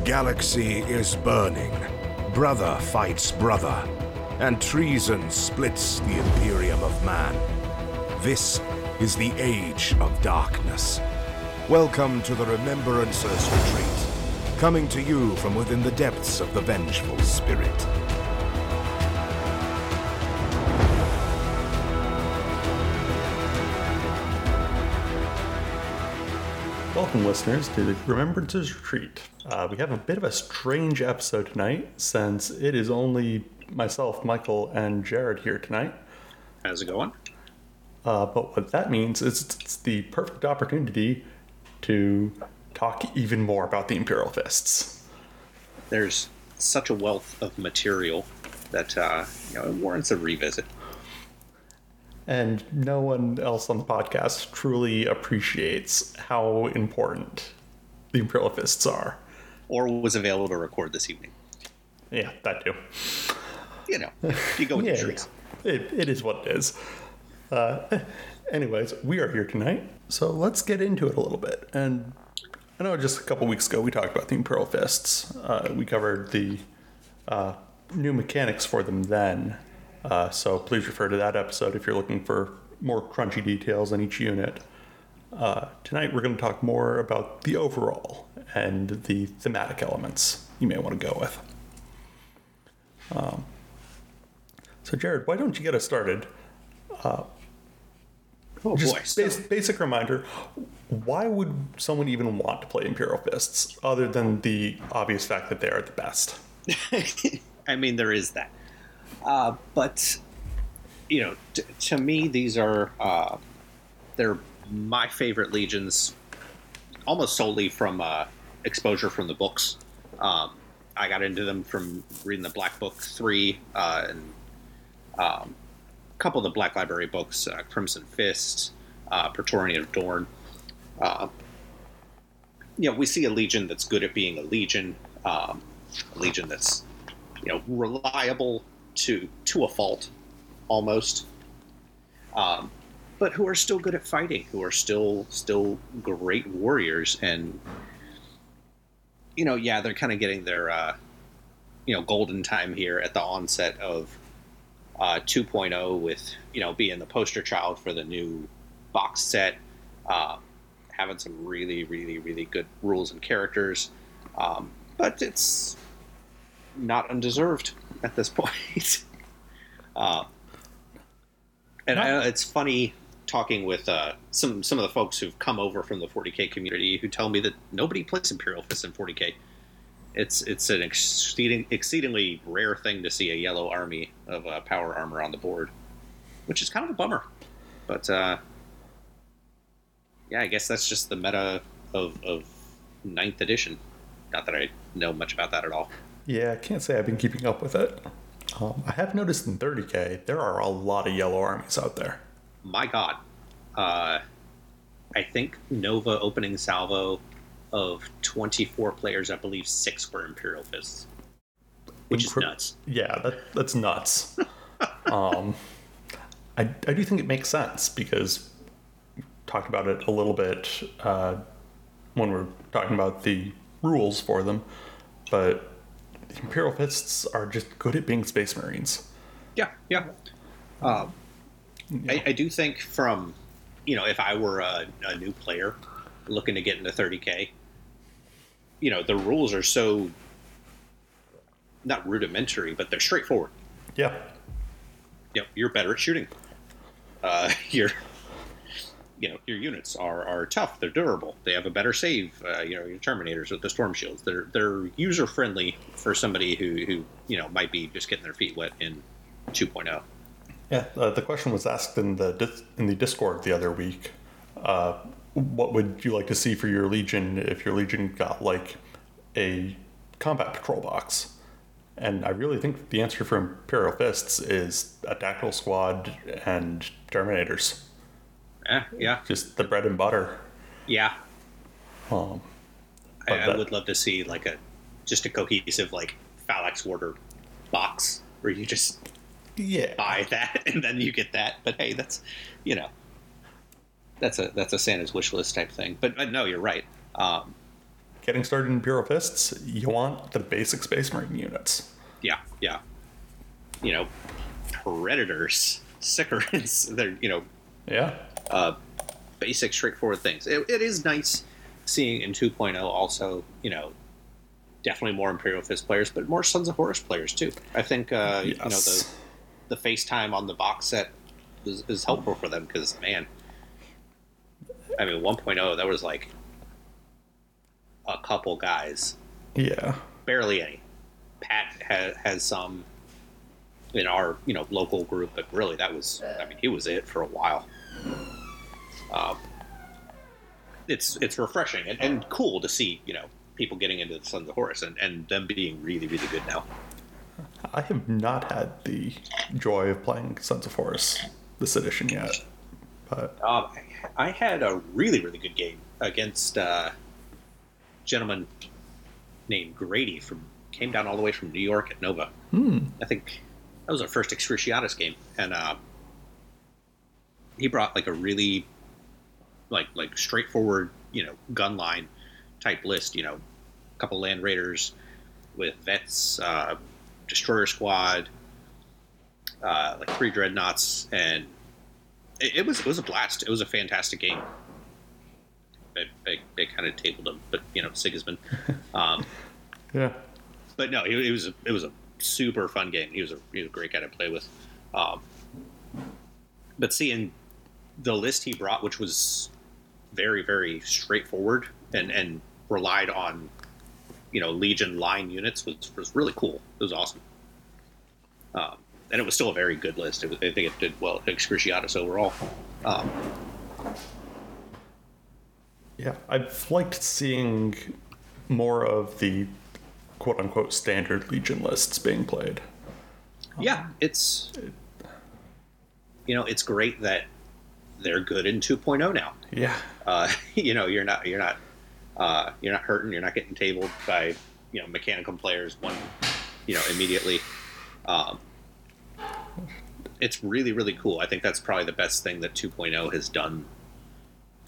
The galaxy is burning. Brother fights brother, and treason splits the Imperium of Man. This is the Age of Darkness. Welcome to the Remembrancers Retreat, coming to you from within the depths of the Vengeful Spirit. Welcome, listeners, to the Remembrancers Retreat. Uh, we have a bit of a strange episode tonight since it is only myself, Michael, and Jared here tonight. How's it going? Uh, but what that means is it's the perfect opportunity to talk even more about the Imperial Fists. There's such a wealth of material that uh, you know it warrants a revisit. And no one else on the podcast truly appreciates how important the Imperial Fists are. Or was available to record this evening. Yeah, that too. You know, you go with Yeah, the trees. It, it is what it is. Uh, anyways, we are here tonight, so let's get into it a little bit. And I know just a couple weeks ago we talked about the Imperial Fists. Uh, we covered the uh, new mechanics for them then. Uh, so please refer to that episode if you're looking for more crunchy details on each unit. Uh, tonight we're going to talk more about the overall and the thematic elements you may want to go with. Um, so, Jared, why don't you get us started? Oh Just boy. so- bas- basic reminder why would someone even want to play Imperial Fists other than the obvious fact that they are the best? I mean, there is that. Uh, but you know, t- to me, these are uh, they're my favorite legions, almost solely from uh, exposure from the books. Um, I got into them from reading the Black Book three uh, and um, a couple of the Black Library books, uh, Crimson Fist, uh, Praetorian of Dorn. You know, we see a legion that's good at being a legion, um, a legion that's you know reliable to to a fault, almost. Um, but who are still good at fighting, who are still still great warriors, and you know, yeah, they're kind of getting their uh, you know golden time here at the onset of uh, 2.0 with you know being the poster child for the new box set, uh, having some really really really good rules and characters, um, but it's not undeserved at this point. uh, and I, it's funny talking with uh, some some of the folks who've come over from the 40k community who tell me that nobody plays Imperial Fist in 40k. It's it's an exceeding, exceedingly rare thing to see a yellow army of uh, power armor on the board, which is kind of a bummer. But uh, yeah, I guess that's just the meta of, of ninth edition. Not that I know much about that at all. Yeah, I can't say I've been keeping up with it. Um, I have noticed in 30k there are a lot of yellow armies out there. my god uh, i think nova opening salvo of 24 players i believe six were imperial fists which is nuts Yeah, that, that's nuts. um, I, I do think it makes sense because we talked about it a little bit uh, when we are talking about the rules for them, but Imperial Fists are just good at being Space Marines. yeah yeah um, I, I do think from you know if i were a, a new player looking to get into 30k you know the rules are so not rudimentary but they're straightforward Yeah, you know, you're better at shooting. Uh, your, you know, your units are, are tough. They're durable. They have a better save. Uh, you know, your Terminators with the Storm Shields. They're they're user friendly for somebody who who you know might be just getting their feet wet in oh. 2.0. yeah. Uh, the question was asked in the in the Discord the other week. Uh, what would you like to see for your Legion if your Legion got like a combat patrol box? And I really think the answer for Imperial Fists is a tactical squad and Terminators. Yeah, yeah, Just the bread and butter. yeah. Um, I, I that- would love to see like a just a cohesive like Phalanx Warder box where you just yeah. buy that and then you get that. But hey, that's you know, that's a that's a Santa's wish list type thing. But, but no, you're right. Um, getting started in Imperial Fists, you want the basic Space Marine units. Yeah, yeah. You know, predators, Sicarans, they're, you know, Yeah. Uh, basic, straightforward things. It, it is nice seeing in 2.0 also, you know, definitely more Imperial Fist players, but more Sons of Horus players too. I think, uh, you know, the, Yes. the FaceTime on the box set is, is helpful for them because, man, I mean, 1.0, that was like a couple guys, Yeah. barely any. Pat ha- has some in our you know local group, but really that was I mean he was it for a while. Um, it's it's refreshing and, and cool to see you know people getting into the Sons of Horus and, and them being really really good now. I have not had the joy of playing Sons of Horus this edition yet. But Um, I had a really really good game against uh, a gentleman named Grady from came down all the way from New York at Nova. I think that was our first Excruciatus game, and uh, he brought like a really like like straightforward you know gun line type list. You know, a couple land raiders with vets, uh, destroyer squad, uh, like three dreadnoughts, and it, it was it was a blast. It was a fantastic game. They, they, they kind of tabled him, but you know Sigismund. Um, yeah. but no, it, it was a, it was a super fun game. He was a, he was a great guy to play with. Um, but seeing the list he brought, which was very very straightforward and and relied on you know Legion line units, was was really cool. It was awesome. Um, and it was still a very good list. It was, I think it did well. Excruciatus overall. Um, Yeah. I've liked seeing more of the quote unquote standard Legion lists being played. yeah, it's you know it's great that they're good in 2.0 now. Yeah. uh, you know you're not you're not uh, you're not hurting you're not getting tabled by you know mechanical players one you know immediately um, it's really really cool i think that's probably the best thing that 2.0 has done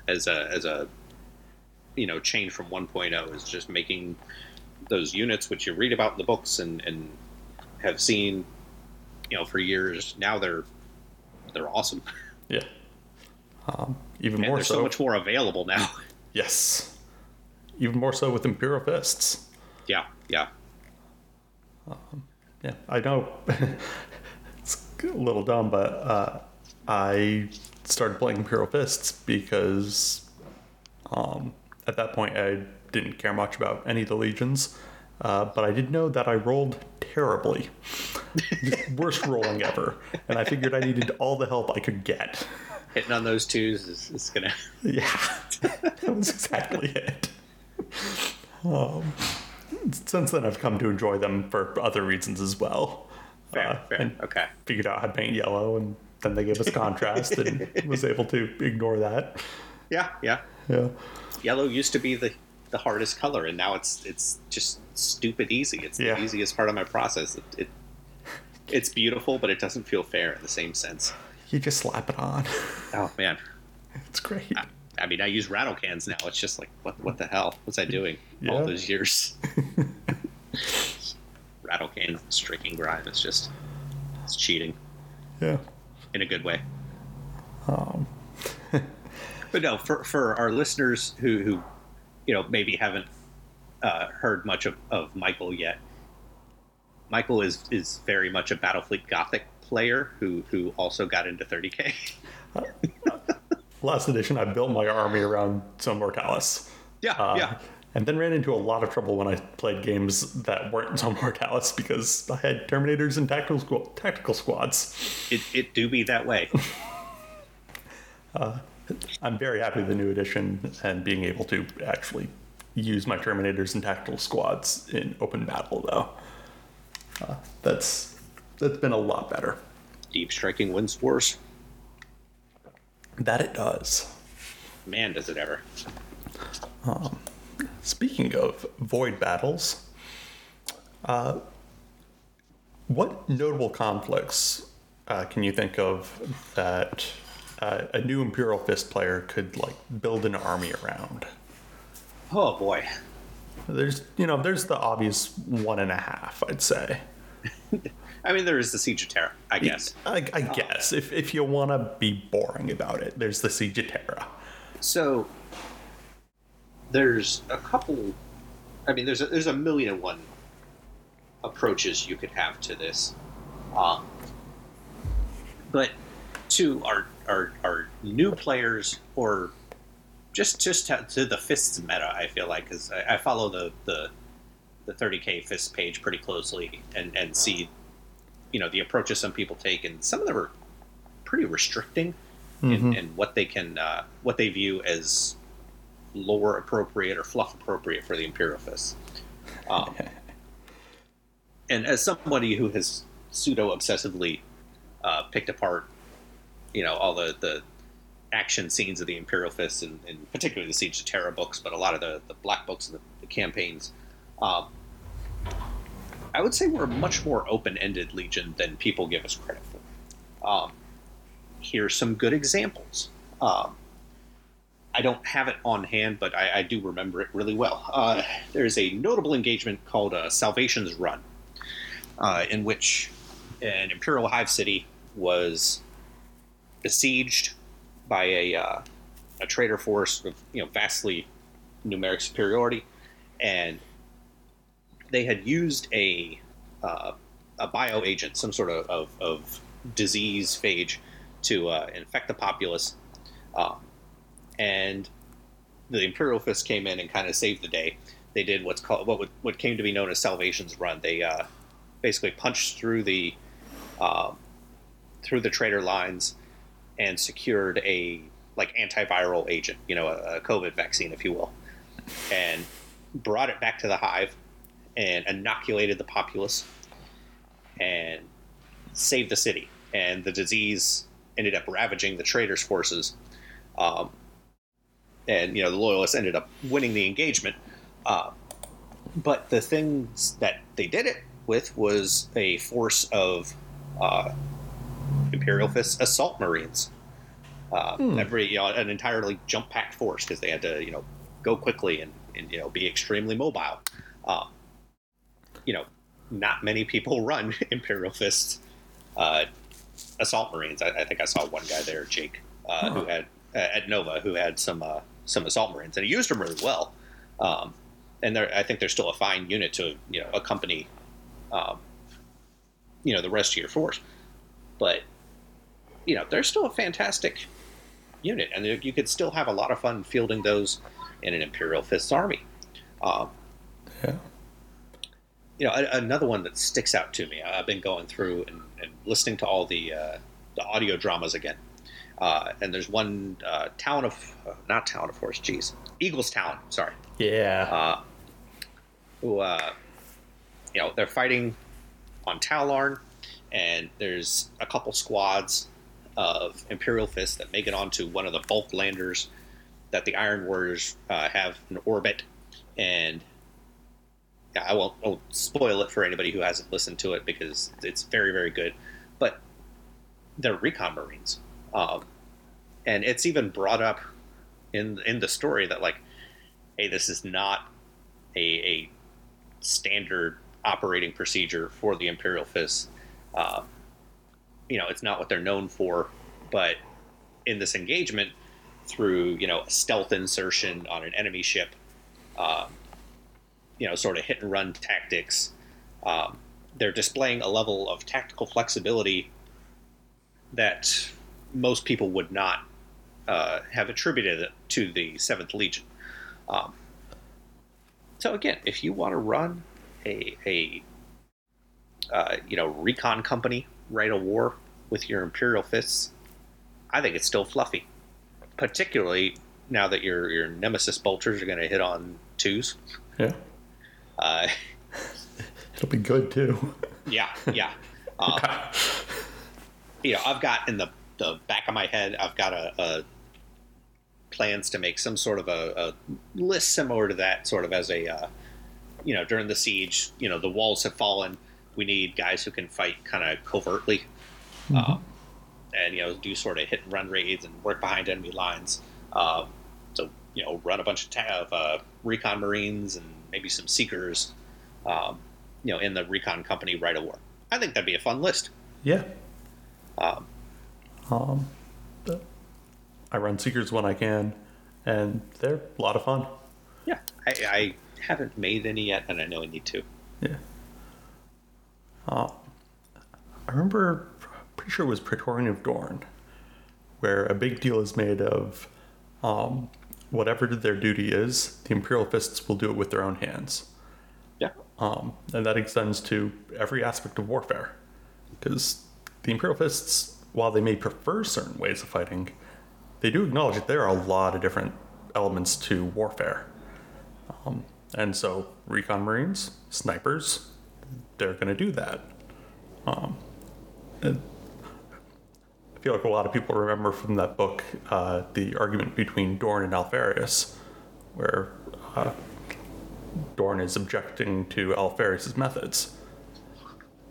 as a as a you know change from 1.0 is just making those units which you read about in the books and and have seen you know for years now they're they're awesome Yeah. Um, even and more there's so. so much more available now yes. Even more so with Imperial Fists. yeah yeah Yeah, I know. it's a little dumb, but uh, I started playing Imperial Fists because um, at that point I didn't care much about any of the legions. Uh, but I did know that I rolled terribly. Worst rolling ever. And I figured I needed all the help I could get. Hitting on those twos is, is gonna Yeah, that was exactly it. Um, since then, I've come to enjoy them for other reasons as well. fair, Uh, fair. and okay figured out how to paint yellow, and then they gave us contrast, and was able to ignore that. yeah yeah Yeah, yellow used to be the the hardest color and now it's it's just stupid easy it's Yeah. the easiest part of my process it, it it's beautiful but it doesn't feel fair in the same sense you just slap it on. oh man. It's great. i mean i use rattle cans now. It's just like what what the hell? Was i doing all those years? Rattle cans streaking grime it's just it's cheating. Yeah. in a good way. Um, but no, for for our listeners who who you know maybe haven't uh, heard much of, of Michael yet, Michael is is very much a Battlefleet Gothic player who who also got into 30k. last edition, I built my army around some Mortalis. Yeah, Uh, yeah, And then ran into a lot of trouble when I played games that weren't Zone Mortalis because I had Terminators and tactical squ- tactical squads. it it do be that way. I'm very happy with the new edition and being able to actually use my Terminators and tactical squads in open battle, though. Uh, that's that's been a lot better. Deep striking wins wars. That it does. Man, does it ever. Speaking of void battles, uh, what notable conflicts uh, can you think of that uh, a new Imperial Fist player could like build an army around? Oh boy. There's you know there's the obvious one and a half. I'd say. I mean, there is the Siege of Terra, I guess. I, I guess if if you want to be boring about it, there's the Siege of Terra. So there's a couple. I mean, there's a, there's a million and one approaches you could have to this, um, but to our, our our new players or just just to, to the fists meta, I feel like because I, I follow the the the 30k fists page pretty closely and and see you know the approaches some people take and some of them are pretty restricting in, in what they can uh, what they view as lore appropriate or fluff appropriate for the imperial fists um, and as somebody who has pseudo obsessively uh, picked apart you know all the the action scenes of the imperial fists and, and particularly the siege of terra books but a lot of the, the black books and the, the campaigns um, I would say we're a much more open-ended legion than people give us credit for. Um, here's some good examples. Um, I don't have it on hand, but I, I do remember it really well. Uh, there's a notable engagement called uh, Salvation's Run, uh, in which an Imperial Hive city was besieged by a, uh, a traitor force of you know vastly numeric superiority, and they had used a uh, a bio agent, some sort of, of, of disease phage, to uh, infect the populace, um, and the Imperial Fist came in and kind of saved the day. They did what's called what would, what came to be known as Salvation's Run. They uh, basically punched through the uh, through the traitor lines and secured a like antiviral agent, you know, a, a COVID vaccine, if you will, and brought it back to the hive and inoculated the populace and saved the city. And the disease ended up ravaging the traitors' forces. Um, and, you know, the loyalists ended up winning the engagement. Uh, but the things that they did it with was a force of uh, Imperial Fist assault marines. Uh, Every, you know, an entirely jump packed force because they had to, you know, go quickly and, and you know, be extremely mobile. Um, you know, not many people run Imperial Fist uh, assault marines. I, I, think I saw one guy there, Jake, uh, huh. who had uh, at Nova, who had some uh, some assault marines, and he used them really well. Um, and I think they're still a fine unit to you know accompany, um, you know, the rest of your force. But you know, they're still a fantastic unit, and you could still have a lot of fun fielding those in an Imperial Fist army. Um, yeah you know, another one that sticks out to me. I've been going through and, and listening to all the uh, the audio dramas again, uh, and there's one uh, town of uh, not town of Force, geez, Eagles Town. Sorry. Yeah. Uh, who, uh, you know, they're fighting on Talarn, and there's a couple squads of Imperial Fists that make it onto one of the bulk landers that the Iron Warriors have in orbit, and I won't, I won't spoil it for anybody who hasn't listened to it because it's very, very good. But they're recon marines, um, and it's even brought up in in the story that like, hey, this is not a, a standard operating procedure for the Imperial Fist. Uh, you know, it's not what they're known for, but in this engagement, through you know stealth insertion on an enemy ship. Um, you know, sort of hit and run tactics. Um, they're displaying a level of tactical flexibility that most people would not uh, have attributed to the Seventh Legion. Um, so again, if you want to run a, a uh, you know recon company, rite a war with your Imperial fists, I think it's still fluffy. Particularly now that your your Nemesis bolters are going to hit on twos. Yeah. Uh, It'll be good too. yeah, yeah. Um, you know, I've got in the the back of my head, I've got a, a plans to make some sort of a, a, list similar to that, sort of as a, uh, you know, during the siege, you know, the walls have fallen. We need guys who can fight kind of covertly, mm-hmm. um, and you know, do sort of hit and run raids and work behind enemy lines. Um, so you know, run a bunch of, ta- of uh, recon marines and maybe some seekers, um, you know, in the recon company rite of war. I think that'd be a fun list. Yeah. Um, Um, I run Seekers when I can, and they're a lot of fun. yeah, I, I haven't made any yet, and I know I need to. Yeah. Uh, I remember, pretty sure it was Praetorian of Dorn, where a big deal is made of um, whatever their duty is, the Imperial Fists will do it with their own hands. Yeah, Um, and that extends to every aspect of warfare. Because the Imperial Fists, while they may prefer certain ways of fighting, they do acknowledge that there are a lot of different elements to warfare. Um, and so, recon marines, snipers, they're going to do that. Um, feel like a lot of people remember from that book uh, the argument between Dorn and Alpharius, where uh, Dorn is objecting to Alpharius' methods.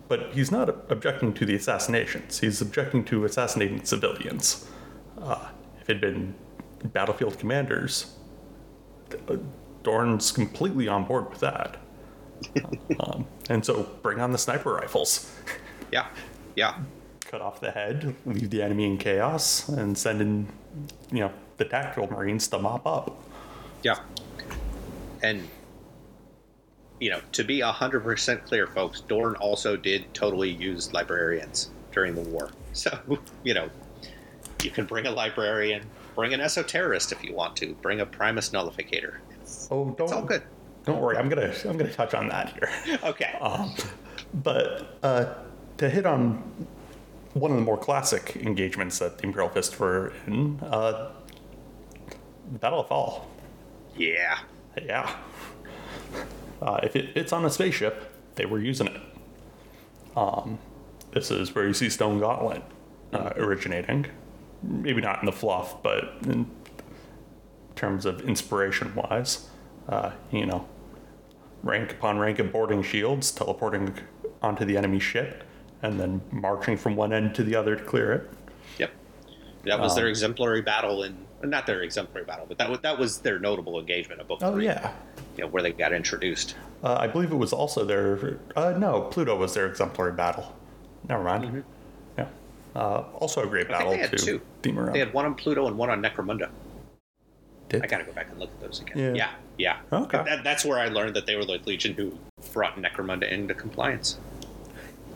But he's not objecting to the assassinations. He's objecting to assassinating civilians. Uh, if it had been battlefield commanders, uh, Dorn's completely on board with that. um, and so bring on the sniper rifles. yeah, yeah. Cut off the head, leave the enemy in chaos, and send in, you know, the tactical marines to mop up. Yeah. And you know, to be hundred percent clear, folks, Dorn also did totally use librarians during the war. So, you know, you can bring a librarian, bring an esoterist if you want to, bring a primus nullificator. It's, Oh, don't it's all good. Don't worry, I'm gonna I'm gonna touch on that here. Okay. Um, but uh, to hit on one of the more classic engagements that the Imperial Fist were in, uh, Battle of Phall. yeah. Yeah. Uh, if it, it's on a spaceship, they were using it. Um, this is where you see Stone Gauntlet uh, originating. Maybe not in the fluff, but in terms of inspiration wise, uh, you know, rank upon rank of boarding shields, teleporting onto the enemy ship, and then marching from one end to the other to clear it. Yep. That was their Um, exemplary battle in not their exemplary battle, but that was that was their notable engagement of book Oh, three. yeah. You know, where they got introduced. Uh, I believe it was also their. Uh, no, Pluto was their exemplary battle. Never mind. Yeah. Uh, also a great Mm-hmm. I think battle they had to two. theme around. They had one on Pluto and one on Necromunda. Did- I gotta go back and look at those again. Yeah. Yeah, yeah. Okay. That, that's where I learned that they were the Legion who brought Necromunda into compliance.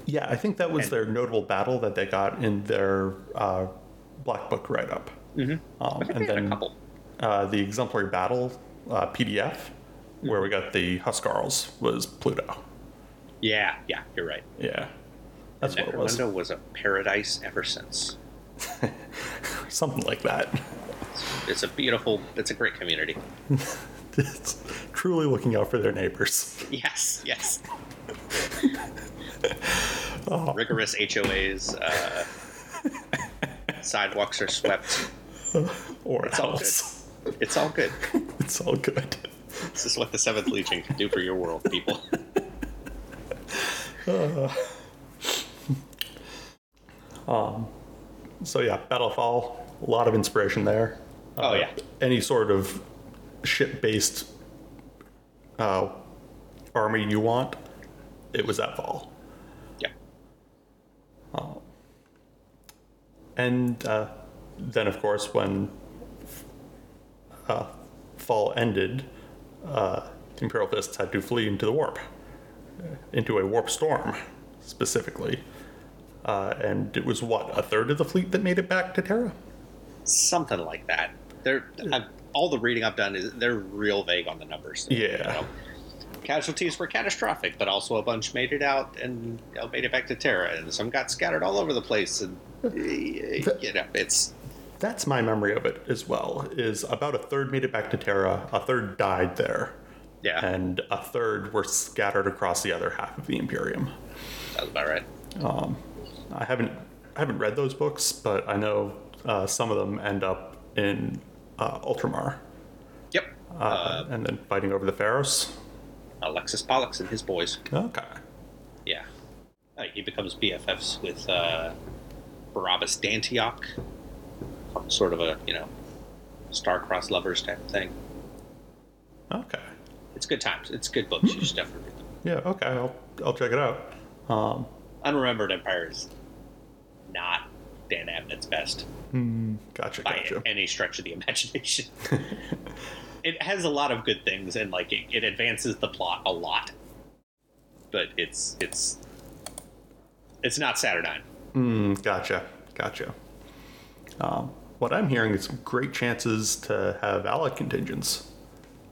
Yeah, I think that was And- their notable battle that they got in their uh, Black Book write up. Mm-hmm. Um, and then a couple. Uh, the exemplary battle uh, PDF, where we got the Huskarls, was Pluto. Yeah, yeah, you're right. Yeah. That's what it was. Was a paradise ever since. Something like that. It's a beautiful, it's a great community. it's truly looking out for their neighbors. Yes, yes. Oh. Rigorous HOAs. Uh, sidewalks are swept. Or It's all else. It's all good. It's all good. This is what the Seventh Legion can do for your world, people. Um. So yeah, Battle Phall, a lot of inspiration there. Oh, Uh, yeah. Any sort of ship-based uh, army you want, it was at Phall. Yeah. And uh, then, of course, when uh, Phall ended, uh, the Imperial Fists had to flee into the warp, uh, into a warp storm, specifically. Uh, and it was what a third of the fleet that made it back to Terra. Something like that. They're all the reading I've done is they're real vague on the numbers. Yeah. Casualties were catastrophic, but also a bunch made it out and you know, made it back to Terra, and some got scattered all over the place. And uh, you know, it's That's my memory of it as well. Is about a third made it back to Terra, a third died there, yeah, and a third were scattered across the other half of the Imperium. that's about right. I haven't I haven't read those books, but I know uh, some of them end up in uh, Ultramar, Yep. uh, and then fighting over the Pharos. Alexis Polux and his boys. Okay. Yeah. Uh, he becomes BFFs with uh, Barabbas Dantioch, sort of a, you know, star-crossed lovers type of thing. Okay. It's good times. It's good books. You should definitely read them. Yeah. Okay. I'll I'll check it out. Um, Unremembered Empire is not Dan Abnett's best gotcha. by Gotcha. any stretch of the imagination. it has a lot of good things and like it, it advances the plot a lot, but it's it's it's not Saturnine. Mm, gotcha. Gotcha. Um, what I'm hearing is great chances to have allied contingents,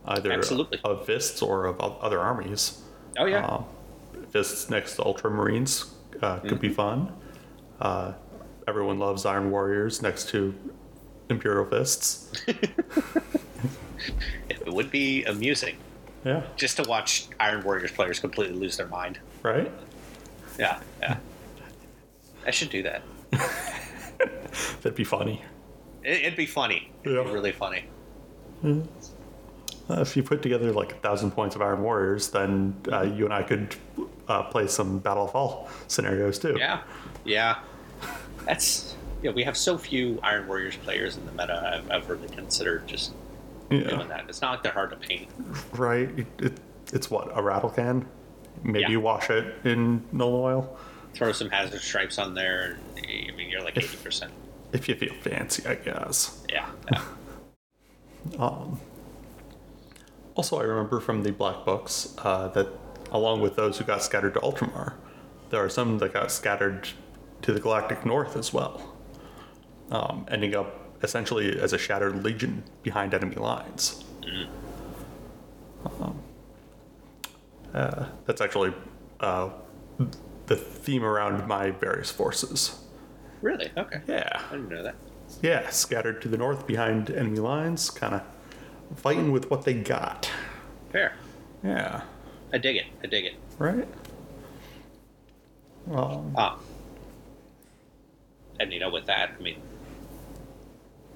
either Absolutely. of Fists or of o- other armies. Oh yeah, Um, Fists next to Ultramarines uh, could be fun. Uh, everyone loves Iron Warriors next to Imperial Fists. it would be amusing Yeah, just to watch Iron Warriors players completely lose their mind. right? Yeah, yeah. I should do that. That'd be funny. It, it'd be funny. It'd be really funny. Uh, if you put together like a thousand points of Iron Warriors, then uh, you and I could uh, play some Battle of Phall scenarios too. Yeah, yeah. That's yeah. We have so few Iron Warriors players in the meta. I've, I've really considered just doing that. It's not like they're hard to paint. Right. It, it, it's what a rattle can. Maybe Yeah. you wash it in Nuln Oil Throw some hazard stripes on there. and, I mean, you're like eighty percent. if you feel fancy, I guess. Yeah, yeah. Um, also, I remember from the Black Books uh, that along with those who got scattered to Ultramar, there are some that got scattered to the Galactic North as well, um, ending up essentially as a shattered legion behind enemy lines. Um, uh, that's actually uh, the theme around my various forces. Really? Okay. Yeah. I didn't know that. Yeah, scattered to the north behind enemy lines, kind of fighting with what they got. Fair. Yeah, I dig it. I dig it. right? Um, Ah. And you know, with that, I mean,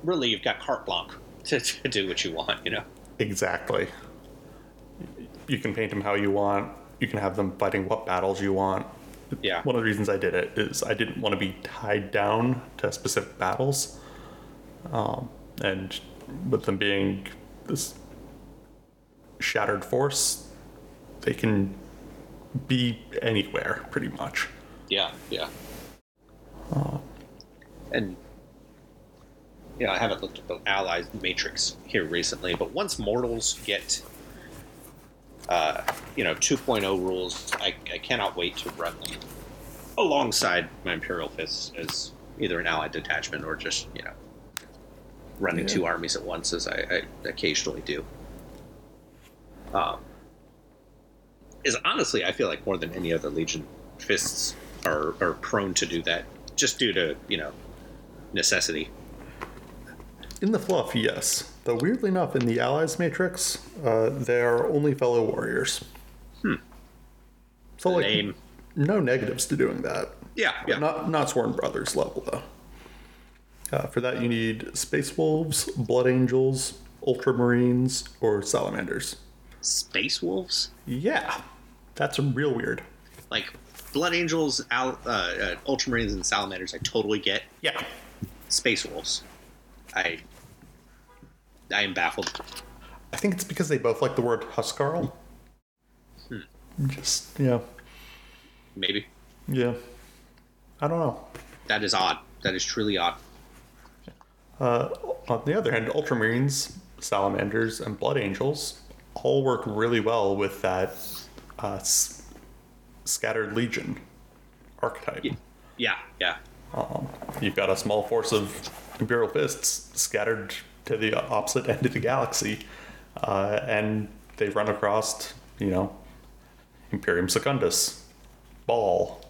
really, you've got carte blanche to, to do what you want. You know. exactly. You can paint them how you want. You can have them fighting what battles you want. Yeah. One of the reasons I did it is I didn't want to be tied down to specific battles. Um, and with them being this shattered force, they can be anywhere pretty much. Yeah, yeah. And you know, I haven't looked at the Allies matrix here recently, but once mortals get uh, you know 2.0 rules, I, I cannot wait to run them alongside my Imperial Fists as either an allied detachment or just you know running Yeah. two armies at once, as I, I occasionally do. Um, is honestly, I feel like more than any other Legion, fists are are prone to do that, just due to you know necessity. In the fluff, yes. Though weirdly enough, in the Allies matrix, uh, they are only fellow warriors. Hmm. So like, no negatives to doing that. yeah, yeah, Not not Sworn Brothers level though. Uh, for that, you need Space Wolves, Blood Angels, Ultramarines, or Salamanders. Space Wolves, Yeah, that's real weird. like Blood Angels, Al, uh, uh, Ultramarines, and Salamanders. I totally get. Yeah, Space Wolves, I I am baffled. I think it's because they both like the word Huskarl. Just yeah, Maybe yeah. I don't know. that is odd. That is truly odd. Uh, on the other hand, Ultramarines, Salamanders, and Blood Angels all work really well with that uh, s- scattered legion archetype. Yeah, yeah, Um, you've got a small force of Imperial Fists scattered to the opposite end of the galaxy, uh, and they run across, you know, Imperium Secundus, Ball,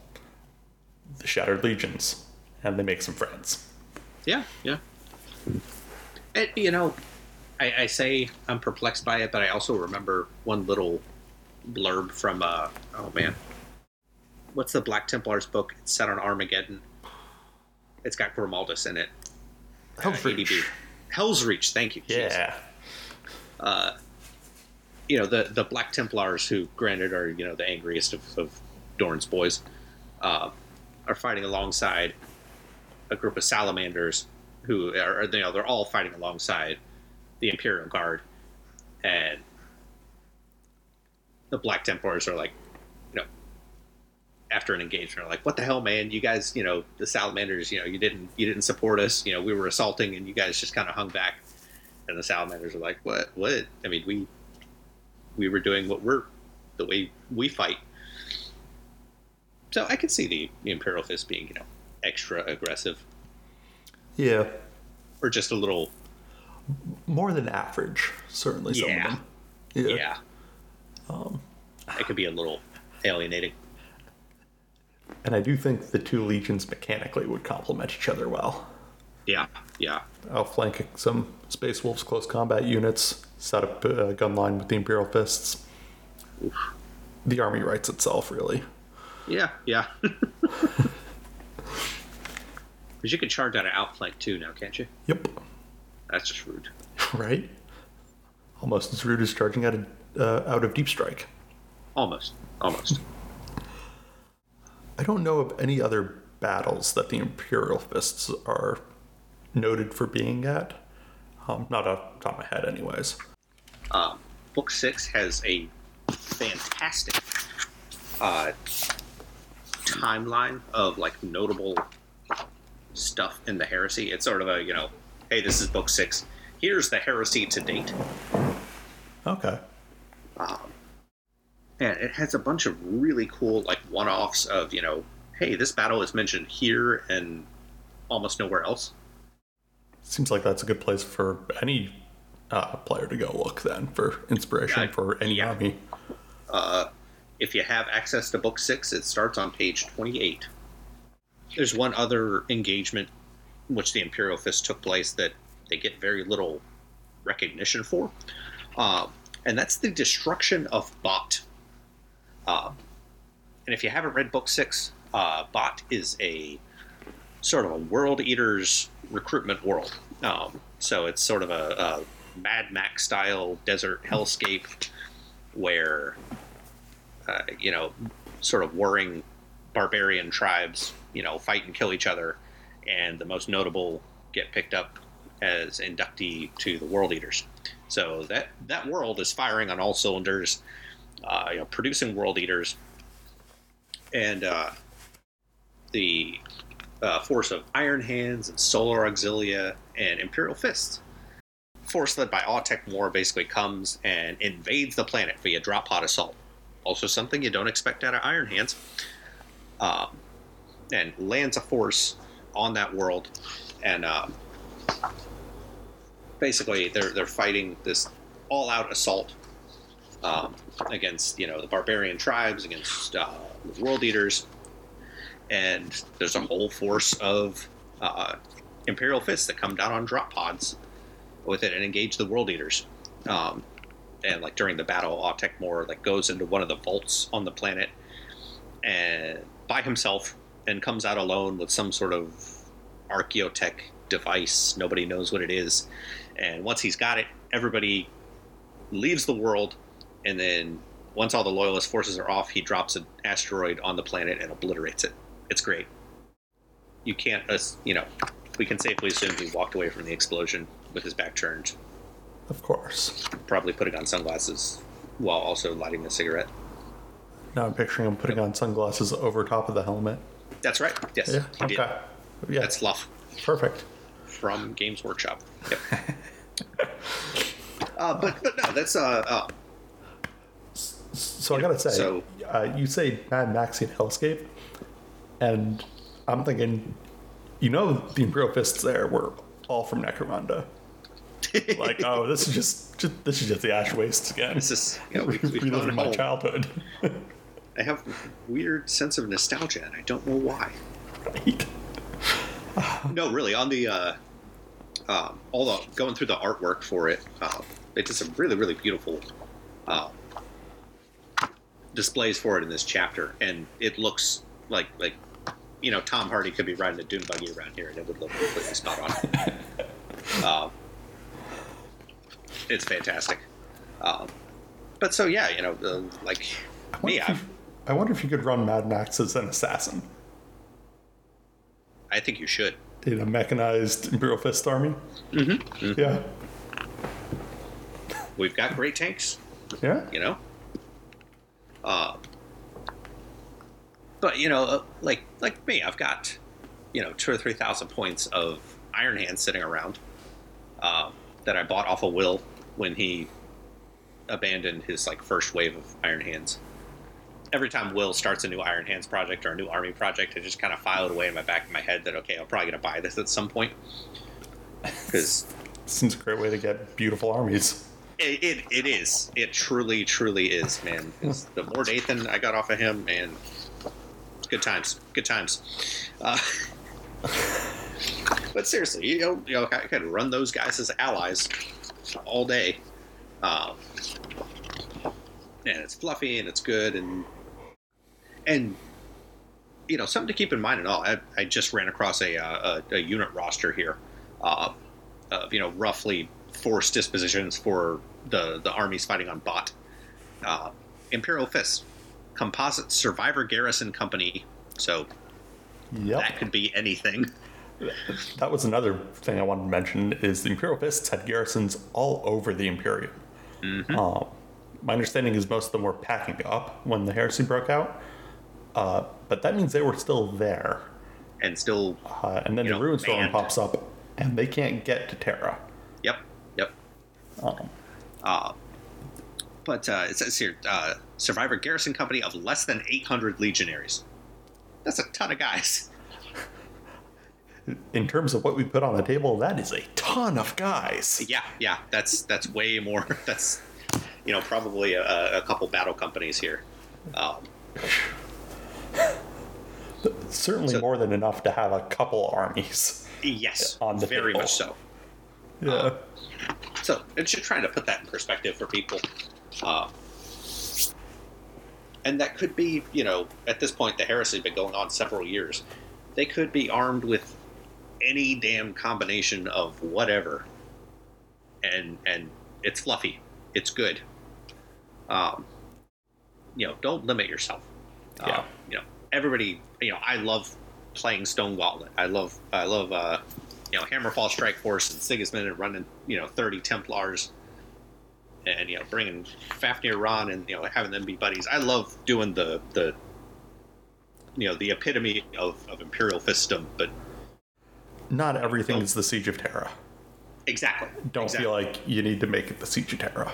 the Shattered Legions, and they make some friends. yeah, yeah. And, you know, I, I say I'm perplexed by it, but I also remember one little blurb from uh oh man, what's the Black Templars book? It's set on Armageddon. It's got Grimaldus in it. Hell's Uh, Reach. Helsreach. Thank you. Jeez. Yeah. you know the the Black Templars, who granted are you know the angriest of, of Dorn's boys, uh, are fighting alongside a group of salamanders who are you know they're all fighting alongside the Imperial Guard, and the Black Templars are like, after an engagement, are like, "What the hell, man? You guys, you know, the Salamanders, you know, you didn't you didn't support us. You know, we were assaulting, and you guys just kind of hung back." And the Salamanders are like, "What? What? I mean, we we were doing what we're the way we fight." So I can see the, the Imperial Fist being, you know, extra aggressive Yeah, or just a little, more than average, certainly. Yeah. them. yeah. Um, It could be a little alienating. And I do think the two legions mechanically would complement each other well. Yeah, yeah. Outflanking some Space Wolves close combat units, set up a gun line with the Imperial Fists. The army writes itself, really. Yeah, yeah. Because you can charge out an outflank too now, can't you? Yep. That's just rude. Right? Almost as rude as charging out of, uh, out of Deep Strike. Almost. Almost. I don't know of any other battles that the Imperial Fists are noted for being at. Um, not off the top of my head, anyways. Um, book six has a fantastic uh, timeline of like notable stuff in the heresy. It's sort of a you know, hey, this is book six. Here's the heresy to date. Okay. Um, and it has a bunch of really cool like one-offs of you know, hey, this battle is mentioned here and almost nowhere else. Seems like that's a good place for any uh, player to go look then for inspiration Yeah, for any yeah. army. Uh, if you have access to book six, it starts on page 28. There's one other engagement in which the Imperial Fist took place that they get very little recognition for, um, and that's the destruction of Bot. Um, and if you haven't read book six, uh, Bot is a sort of a world eater's recruitment world. Um, so it's sort of a, a Mad Max style desert hellscape where uh, you know sort of warring barbarian tribes you know fight and kill each other. And the most notable get picked up as inductee to the world eaters. So that that world is firing on all cylinders uh, you know producing world eaters and uh, the uh, force of iron hands and solar auxilia and imperial fists force led by Autek Mor basically comes and invades the planet via drop pod assault. Also, something you don't expect out of Iron Hands. Um, and lands a force on that world, and um, basically they're they're fighting this all-out assault um, against you know the barbarian tribes, against uh, world eaters, and there's a whole force of uh, Imperial fists that come down on drop pods with it and engage the world eaters. Um, and like during the battle, Autek Mor like goes into one of the vaults on the planet and by himself and comes out alone with some sort of archaeotech device. Nobody knows what it is. And once he's got it, everybody leaves the world. And then once all the loyalist forces are off, he drops an asteroid on the planet and obliterates it. It's great. You can't, uh, you know, we can safely assume he walked away from the explosion with his back turned, Of course. probably putting on sunglasses while also lighting a cigarette. Now I'm picturing him putting on sunglasses over top of the helmet. That's right. Yes, Yeah. he did. Okay. Yeah. That's Luff perfect. from Games Workshop. Yep. uh, but but no, that's uh, uh So I gotta say, So- uh, you say Mad Maxian Hellscape, and I'm thinking, you know, the Imperial Fists there were all from Necromunda. Like, oh, this is just, just this is just the Ash Wastes again. this is you know we, we've Reliving my childhood. I have a weird sense of nostalgia, and I don't know why. right. No, really, on the uh, um, all the going through the artwork for it, uh, it did some really really beautiful uh, displays for it in this chapter, and it looks like like you know Tom Hardy could be riding a dune buggy around here, and it would look completely spot on. uh, it's fantastic. Um, but so yeah, you know, uh, like I me, I, you, I wonder if you could run Mad Max as an assassin I think you should. in a mechanized Imperial Fist army. Mm-hmm. Yeah. we've got great tanks. Yeah. You know. Uh, but you know, uh, like like me, I've got you know two or three thousand points of Iron Hand sitting around uh, that I bought off of Will when he abandoned his like first wave of Iron Hands. Every time Will starts a new Iron Hands project or a new army project, I just kind of file it away in my back of my head that okay, I'm probably gonna buy this at some point because Seems a great way to get beautiful armies. It, it, it is. It truly, truly is, man. 'Cause the more Nathan I got off of him, man, good times, good times. Uh, but seriously, you know, you know, I could run those guys as allies all day, um, and it's fluffy and it's good and and you know something to keep in mind and all. I, I just ran across a, uh, a, a unit roster here uh, of you know roughly force dispositions for the the armies fighting on bot. Uh, Imperial Fist, Composite Survivor Garrison Company. So Yep. that could be anything. That was another thing I wanted to mention is the Imperial Fists had garrisons all over the Imperium. Um, my understanding is most of them were packing up when the heresy broke out, uh, but that means they were still there. And still, Uh, and then the know, Ruin Storm pops up, and they can't get to Terra. yep, yep. Um, Uh, but uh, it says here uh, Survivor Garrison Company of less than 800 legionaries. That's a ton of guys. in terms of what we put on the table, that is a ton of guys. Yeah, yeah, that's that's way more. That's you know probably a, a couple battle companies here. Um, Certainly So- more than enough to have a couple armies. yes, On the very table. much so. Yeah. So it's just trying to put that in perspective for people. Uh, and that could be, you know, at this point, the heresy has been going on several years. They could be armed with any damn combination of whatever, and and it's fluffy, it's good. Um, you know, don't limit yourself. Yeah. Uh, you know, everybody. You know, I love playing Stone Gauntlet. I love, I love, uh, you know, Hammerfall Strike Force and Sigismund and running, you know, thirty Templars, and you know, bringing Fafnir Rann and you know, having them be buddies. I love doing the the, you know, the epitome of, of Imperial Fistum, but Not everything oh. is the Siege of Terra. exactly. Don't exactly. feel like you need to make it the Siege of Terra.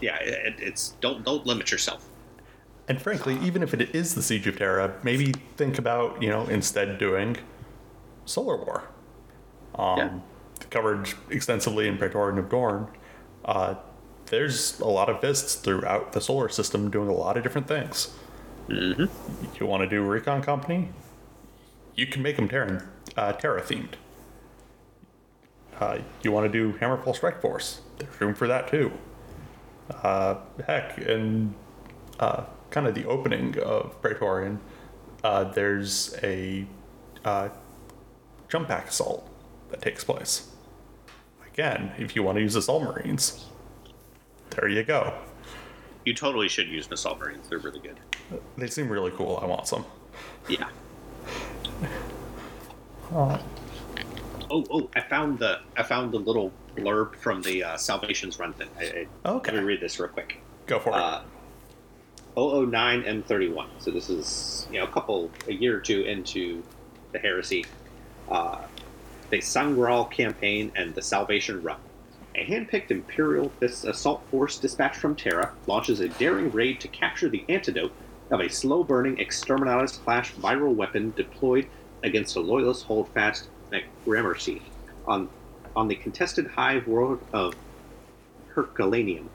yeah, it, it's don't don't limit yourself. And frankly, even if it is the Siege of Terra, maybe think about, you know, instead doing Solar War. Um, Yeah. Covered extensively in Praetorian of Dorn. Uh, there's a lot of fists throughout the solar system doing a lot of different things. Mm-hmm. You want to do Recon Company? You can make them Terran, uh, Terra themed. Uh, you want to do Hammerfall Strike Force? There's room for that too. Uh, heck, and uh, kind of the opening of Praetorian, uh, there's a uh, jump pack assault that takes place. Again, if you want to use assault marines, there you go. You totally should use Assault Marines. They're really good. They seem really cool. I want some. Yeah. Oh, oh! I found the I found the little blurb from the uh, Salvations run thing. I, I, Okay. Let me read this real quick. Go for it. Uh, 009 M31. So this is you know a couple a year or two into the heresy. Uh, the Sangral campaign and the Salvation Run. A handpicked Imperial Fist assault force dispatched from Terra launches a daring raid to capture the antidote of a slow-burning Exterminatus class viral weapon deployed against a loyalist holdfast at Gramercy on on the contested hive world of Herculaneum.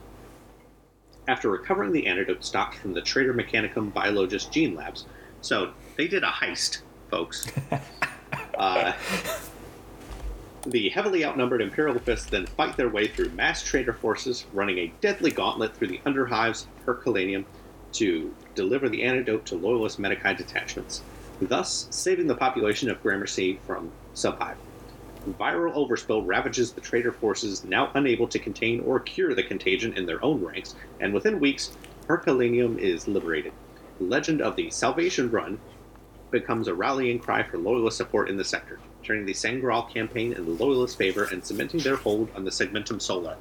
After recovering the antidote stocked from the Trader Mechanicum Biologis Gene Labs, so they did a heist, folks. uh, the heavily outnumbered Imperial Fists then fight their way through mass trader forces, running a deadly gauntlet through the underhives of Herculaneum to deliver the antidote to loyalist Medicae detachments, thus saving the population of Gramercy from subhive. Viral overspill ravages the traitor forces, now unable to contain or cure the contagion in their own ranks, and within weeks, Herculaneum is liberated. The legend of the Salvation Run becomes a rallying cry for loyalist support in the sector, turning the Sangreal campaign in the loyalist favor and cementing their hold on the Segmentum Solar.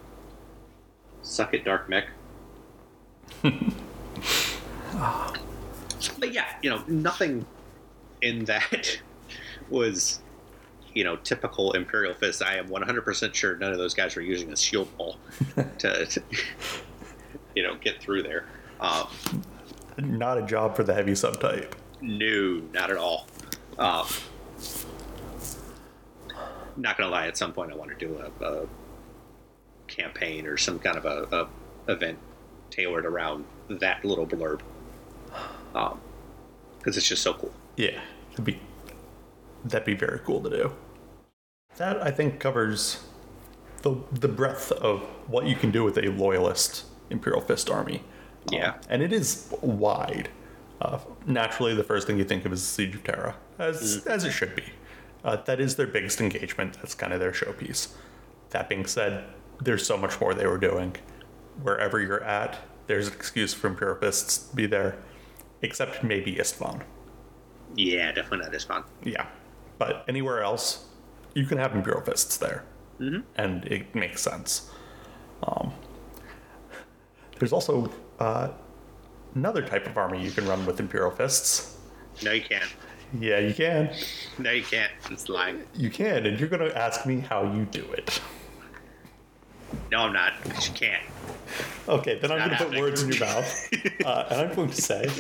Suck it, Dark Mech. but yeah, you know, nothing in that was, you know, typical Imperial Fist. I am 100% sure none of those guys were using a shield wall to, to you know, get through there. Um, Not a job for the heavy subtype. no, not at all. Um, not gonna lie, at some point I want to do a, a campaign or some kind of a, a event tailored around that little blurb, because it's just so cool. Yeah, that'd be that'd be very cool to do. That I think covers the the breadth of what you can do with a loyalist Imperial Fist army. Yeah. Um, and it is wide. Uh, naturally, the first thing you think of is the Siege of Terra, as as it should be. Uh, that is their biggest engagement. That's kind of their showpiece. That being said, there's so much more they were doing. Wherever you're at, there's an excuse for Imperial Fists to be there, except maybe Istvan. Yeah, definitely not fun. Yeah, but anywhere else, you can have Imperial Fists there, mm-hmm. and it makes sense. Um, there's also uh, another type of army you can run with Imperial Fists. No, you can't. Yeah, you can. No, you can't. It's lying. You can, and you're going to ask me how you do it. No, I'm not. But you can't. Okay, then I'm going to put happening. words in your mouth, uh, and I'm going to say,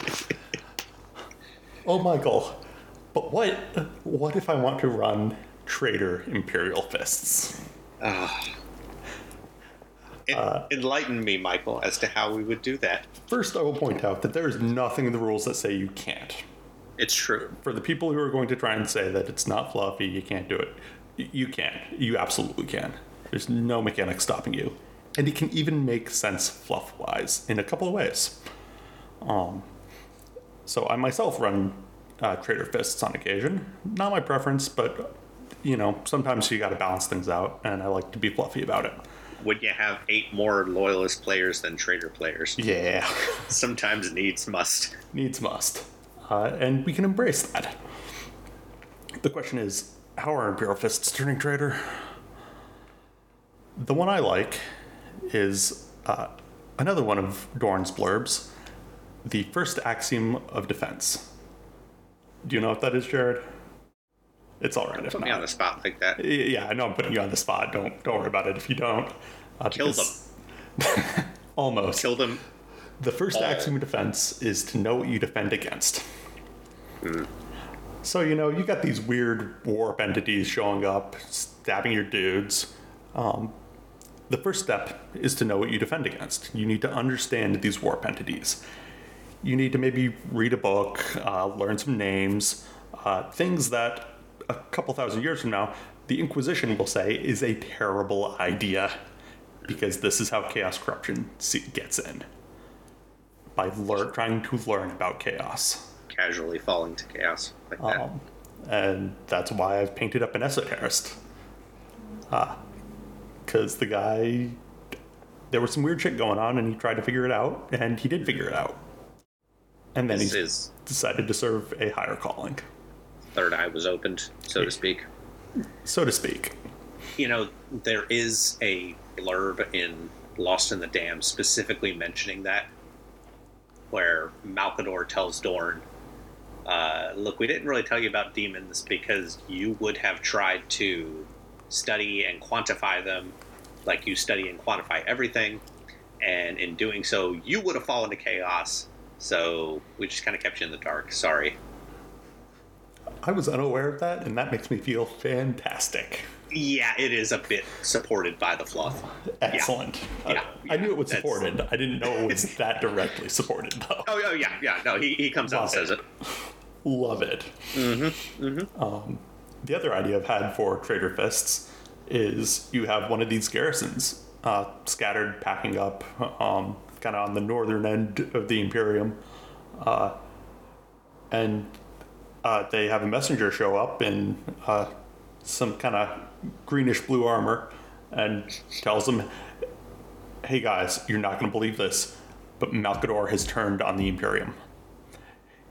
"Oh, Michael, but what? What if I want to run Traitor Imperial Fists?" En- enlighten me, Michael, as to how we would do that. First, I will point out that there is nothing in the rules that say you can't. It's true. For the people who are going to try and say that it's not fluffy, you can't do it, you can. You absolutely can. There's no mechanic stopping you. And it can even make sense fluff wise in a couple of ways. Um, so I myself run uh, Trader Fists on occasion. Not my preference, but you know, sometimes you got to balance things out, and I like to be fluffy about it. Would you have eight more loyalist players than trader players? Yeah. Sometimes needs must. needs must. Uh, and we can embrace that. The question is how are Imperial Fists turning traitor? The one I like is uh, another one of Dorn's blurbs the first axiom of defense. Do you know what that is, Jared? It's all right if Put me on the spot like that. Yeah, I know I'm putting you on the spot. Don't don't worry about it if you don't. Uh, Kill because- Almost. Kill them. The first axiom of defense is to know what you defend against. So, you know, you got these weird warp entities showing up, stabbing your dudes. Um, the first step is to know what you defend against. You need to understand these warp entities. You need to maybe read a book, uh, learn some names, uh, things that a couple thousand years from now, the Inquisition will say is a terrible idea because this is how chaos corruption gets in by lear- trying to learn about chaos. Casually falling to chaos like that. Um, and that's why I've painted up an esoterist. Because the guy, there was some weird shit going on, and he tried to figure it out, and he did figure it out. And then This he is decided to serve a higher calling, third eye was opened, so to speak. so to speak. You know, there is a blurb in Lost and the Damned specifically mentioning that, where Malcador tells Dorn, uh, "Look, we didn't really tell you about demons because you would have tried to study and quantify them, like you study and quantify everything, and in doing so, you would have fallen to chaos. So we just kind of kept you in the dark. Sorry." I was unaware of that, and that makes me feel fantastic. Yeah, it is a bit supported by the fluff. Excellent. Uh, Yeah, I knew it was that's- supported. I didn't know it was that directly supported, though. Oh, oh yeah, yeah. No, he, he comes out and Love says it. it. Love it. Mm-hmm. Um, the other idea I've had for Trader Fists is you have one of these garrisons uh, scattered, packing up, um, kind of on the northern end of the Imperium, uh, and uh, they have a messenger show up in uh, some kind of greenish blue armor and tells them, "Hey guys, you're not going to believe this, but Malcador has turned on the Imperium."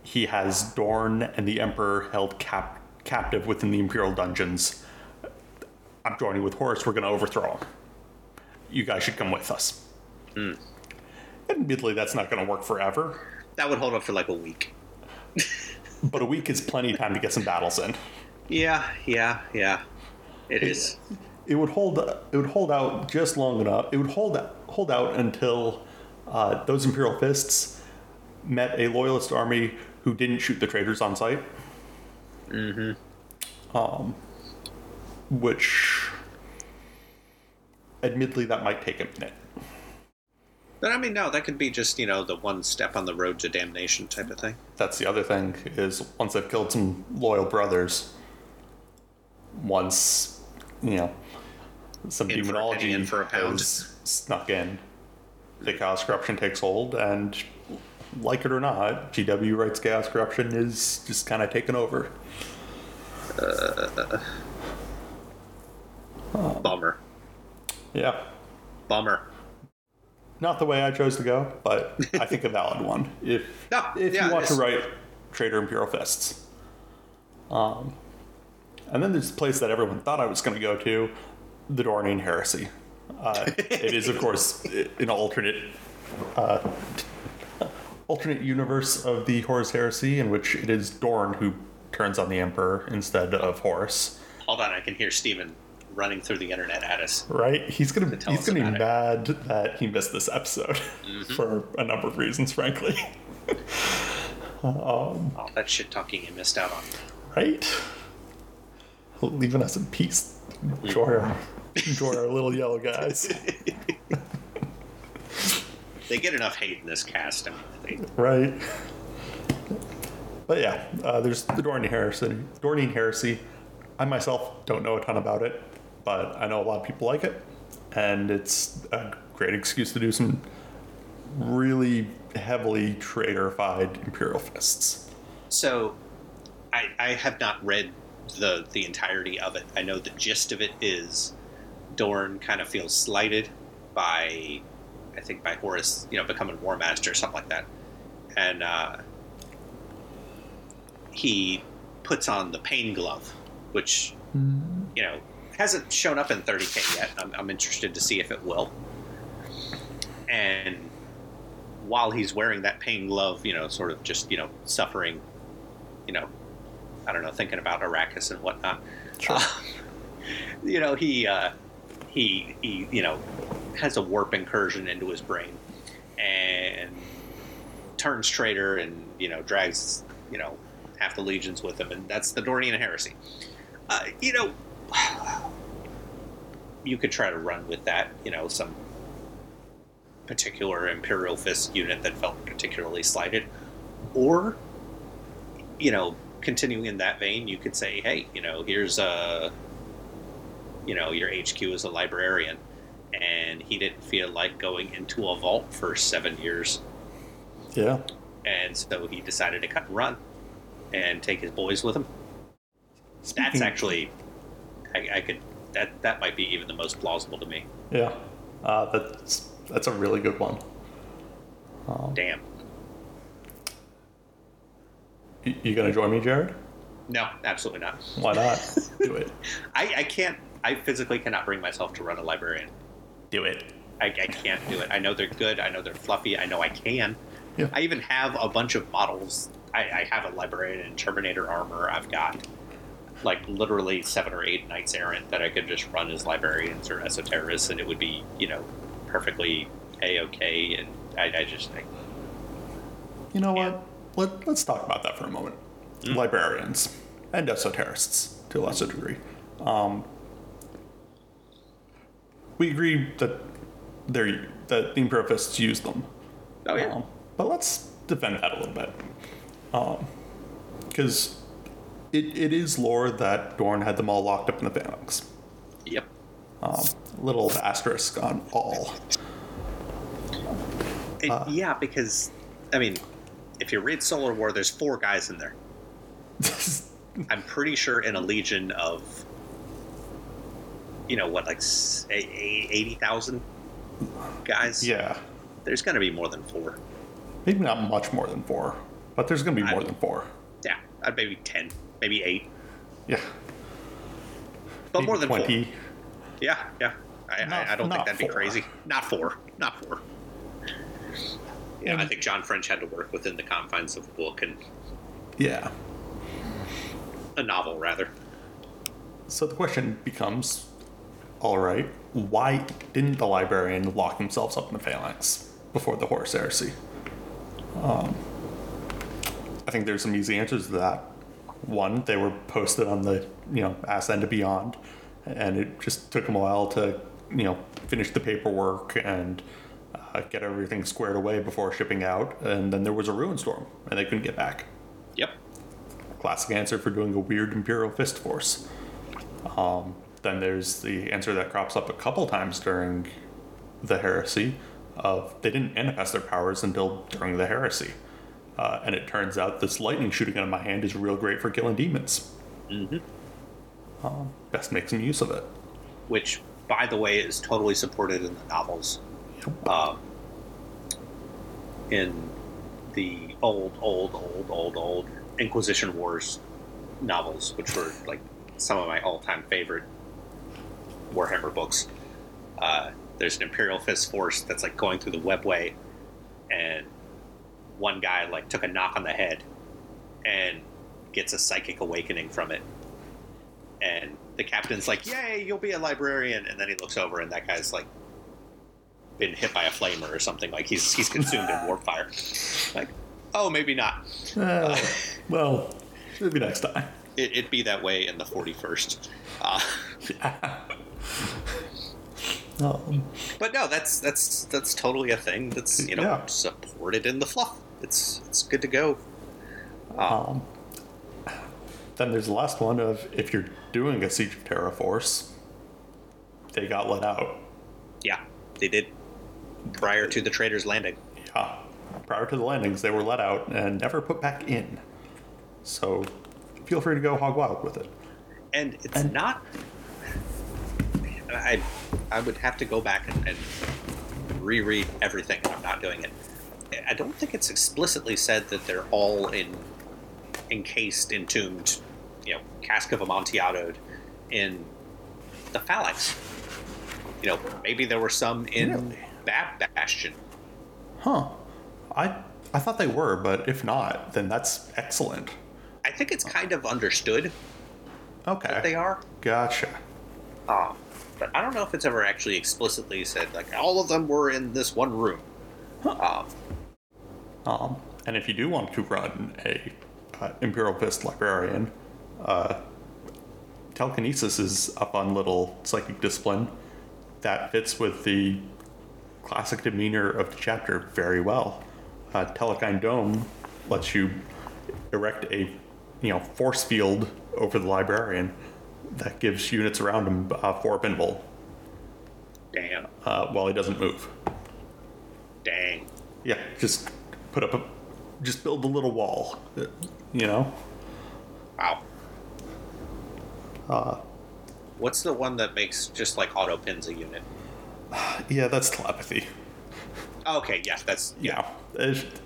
he has Dorn and the Emperor held cap- captive within the Imperial dungeons. I'm joining with Horus. We're going to overthrow him. You guys should come with us. Hmm. Admittedly, that's not going to work forever, That would hold up for like a week. but a week is plenty of time to get some battles in. Yeah, yeah, yeah. It is. It would hold. It would hold out just long enough. It would hold hold out until uh, those Imperial fists met a loyalist army who didn't shoot the traitors on sight. Mm-hmm. Um, which, admittedly, that might take a minute. But I mean, no, that could be just, you know, the one step on the road to damnation type of thing. That's the other thing is once they've killed some loyal brothers, once you know some In demonology in for a pound. snuck in, the chaos corruption takes hold, and like it or not, GW writes chaos corruption is just kind of taken over. Bummer. Yeah, Bummer. not the way I chose to go, but I think a valid one. If No, if yeah, you want to write Trader Imperial Fists. Um, and then there's a place that everyone thought I was going to go to, the Dornian Heresy. Uh, it is, of course, an alternate uh, alternate universe of the Horus Heresy, in which it is Dorn who turns on the Emperor instead of Horus. Hold on, I can hear Steven running through the internet at us. Right? He's gonna tell he's gonna be mad that he missed this episode for a number of reasons, frankly. All that shit talking he missed out on. Right? Leaving us in peace. Enjoy our, enjoy our little yellow guys. They get enough hate in this cast. I mean, they, Right? But yeah, uh, there's the Dornian Heresy. Dornian Heresy. I myself don't know a ton about it, but I know a lot of people like it, and it's a great excuse to do some really heavily traitorified Imperial fists. So, I, I have not read the the entirety of it. I know the gist of it is Dorn kind of feels slighted by, I think, by Horus, you know, becoming War Master or something like that, and uh, he puts on the Pain Glove, which you know hasn't shown up in 30k yet. I'm, I'm interested to see if it will. And while he's wearing that pain glove, you know, sort of just you know suffering you know, I don't know, thinking about Arrakis and whatnot. Sure. Uh, you know, he uh, he he you know has a warp incursion into his brain and turns traitor and you know drags you know half the legions with him, and that's the Dornian heresy. Uh, you know, you could try to run with that. You know, some particular Imperial Fist unit that felt particularly slighted, or you know, continuing in that vein, you could say, hey, you know, here's a, you know, your HQ is a librarian, and he didn't feel like going into a vault for seven years, Yeah. and so he decided to cut and run, and take his boys with him. That's actually, I, I could, that that might be even the most plausible to me. Yeah. Uh, that's that's a really good one. Damn. You, you gonna join me, Jared? No, absolutely not. Why not? Do it. I, I can't. I physically cannot bring myself to run a librarian. Do it. I, I can't do it. I know they're good. I know they're fluffy. I know I can. Yeah. I even have a bunch of models. I, I have a librarian and Terminator armor. I've got like literally seven or eight knights errant that I could just run as librarians or esoterists, and it would be you know perfectly a okay. And I, I just I, You know what? Let, let's talk about that for a moment. Librarians and esoterists to a lesser degree. Um, we agree that they're that the Imperialists use them. oh yeah. Um, but let's defend that a little bit. Because it, it is lore that Dorn had them all locked up in the Phalanx. Yep. Um, little asterisk on all. It- Uh. yeah, because I mean, if you read Solar War, there's four guys in there. I'm pretty sure in a legion of, you know, what, like s- a- a- 80,000 guys? yeah. There's going to be more than four. Maybe not much more than four, but there's going to be more than four. Yeah, I'd maybe 10, maybe 8. Yeah. But Maybe more than 20. four. Yeah, yeah. I, Not- I, I don't think that'd be crazy. Not four. Not four. Yeah, I think John French had to work within the confines of a book and Yeah. a novel, rather. So the question becomes all right, why didn't the librarian lock themselves up in the phalanx before the Horus Heresy? Um, I think there's some easy answers to that. One, they were posted on the, you know, Ass End of Beyond, and it just took them a while to, you know, finish the paperwork and uh, get everything squared away before shipping out. And then there was a ruin storm, and they couldn't get back Yep. classic answer for doing a weird Imperial Fist Force. Um, then there's the answer that crops up a couple times during the Heresy of they didn't manifest their powers until during the Heresy. Uh, and it turns out this lightning shooting out of my hand is real great for killing demons. hmm Um, best make some use of it. Which, by the way, is totally supported in the novels. Um, in the old, old, old, old, old Inquisition Wars novels, which were like some of my all-time favorite Warhammer books. Uh, there's an Imperial Fist force that's like going through the webway, and one guy like took a knock on the head and gets a psychic awakening from it. And the captain's like, "Yay, you'll be a librarian!" And then he looks over, and that guy's like been hit by a flamer or something. Like he's he's consumed in warp fire. Like, oh, maybe not. Uh, well, maybe next time. It, it'd be that way in the 41st. Uh, Um, but no, that's that's that's totally a thing. That's you know Yeah. supported in the fluff. It's it's good to go. Um, um, then there's the last one of if you're doing a Siege of Terra Force, they got let out. yeah, they did prior to the Trader's Landing. Yeah. Prior to the landings, they were let out and never put back in. So feel free to go hog wild with it. and it's And- not. I I would have to go back and, and reread everything. I'm not doing it. I don't think it's explicitly said that they're all in encased, entombed, you know, cask of amontillado in the phalanx. You know, maybe there were some in Really? Bhab Bastion. Huh. I I thought they were, but if not, then that's excellent. I think it's kind of understood Okay. that they are. Gotcha. Um, but I don't know if it's ever actually explicitly said like all of them were in this one room. Um, Um, and if you do want to run a uh, Imperial Fist Librarian, uh, telekinesis is a fun little psychic discipline that fits with the classic demeanor of the chapter very well. Uh, Telekine Dome lets you erect a you know force field over the librarian that gives units around him uh, four pinball damn, uh, while he doesn't move. dang. Yeah, just put up a, just build a little wall, uh, you know. Wow. Uh, What's the one that makes just like auto pins a unit? yeah, that's telepathy. Okay, yeah, that's Yeah, if,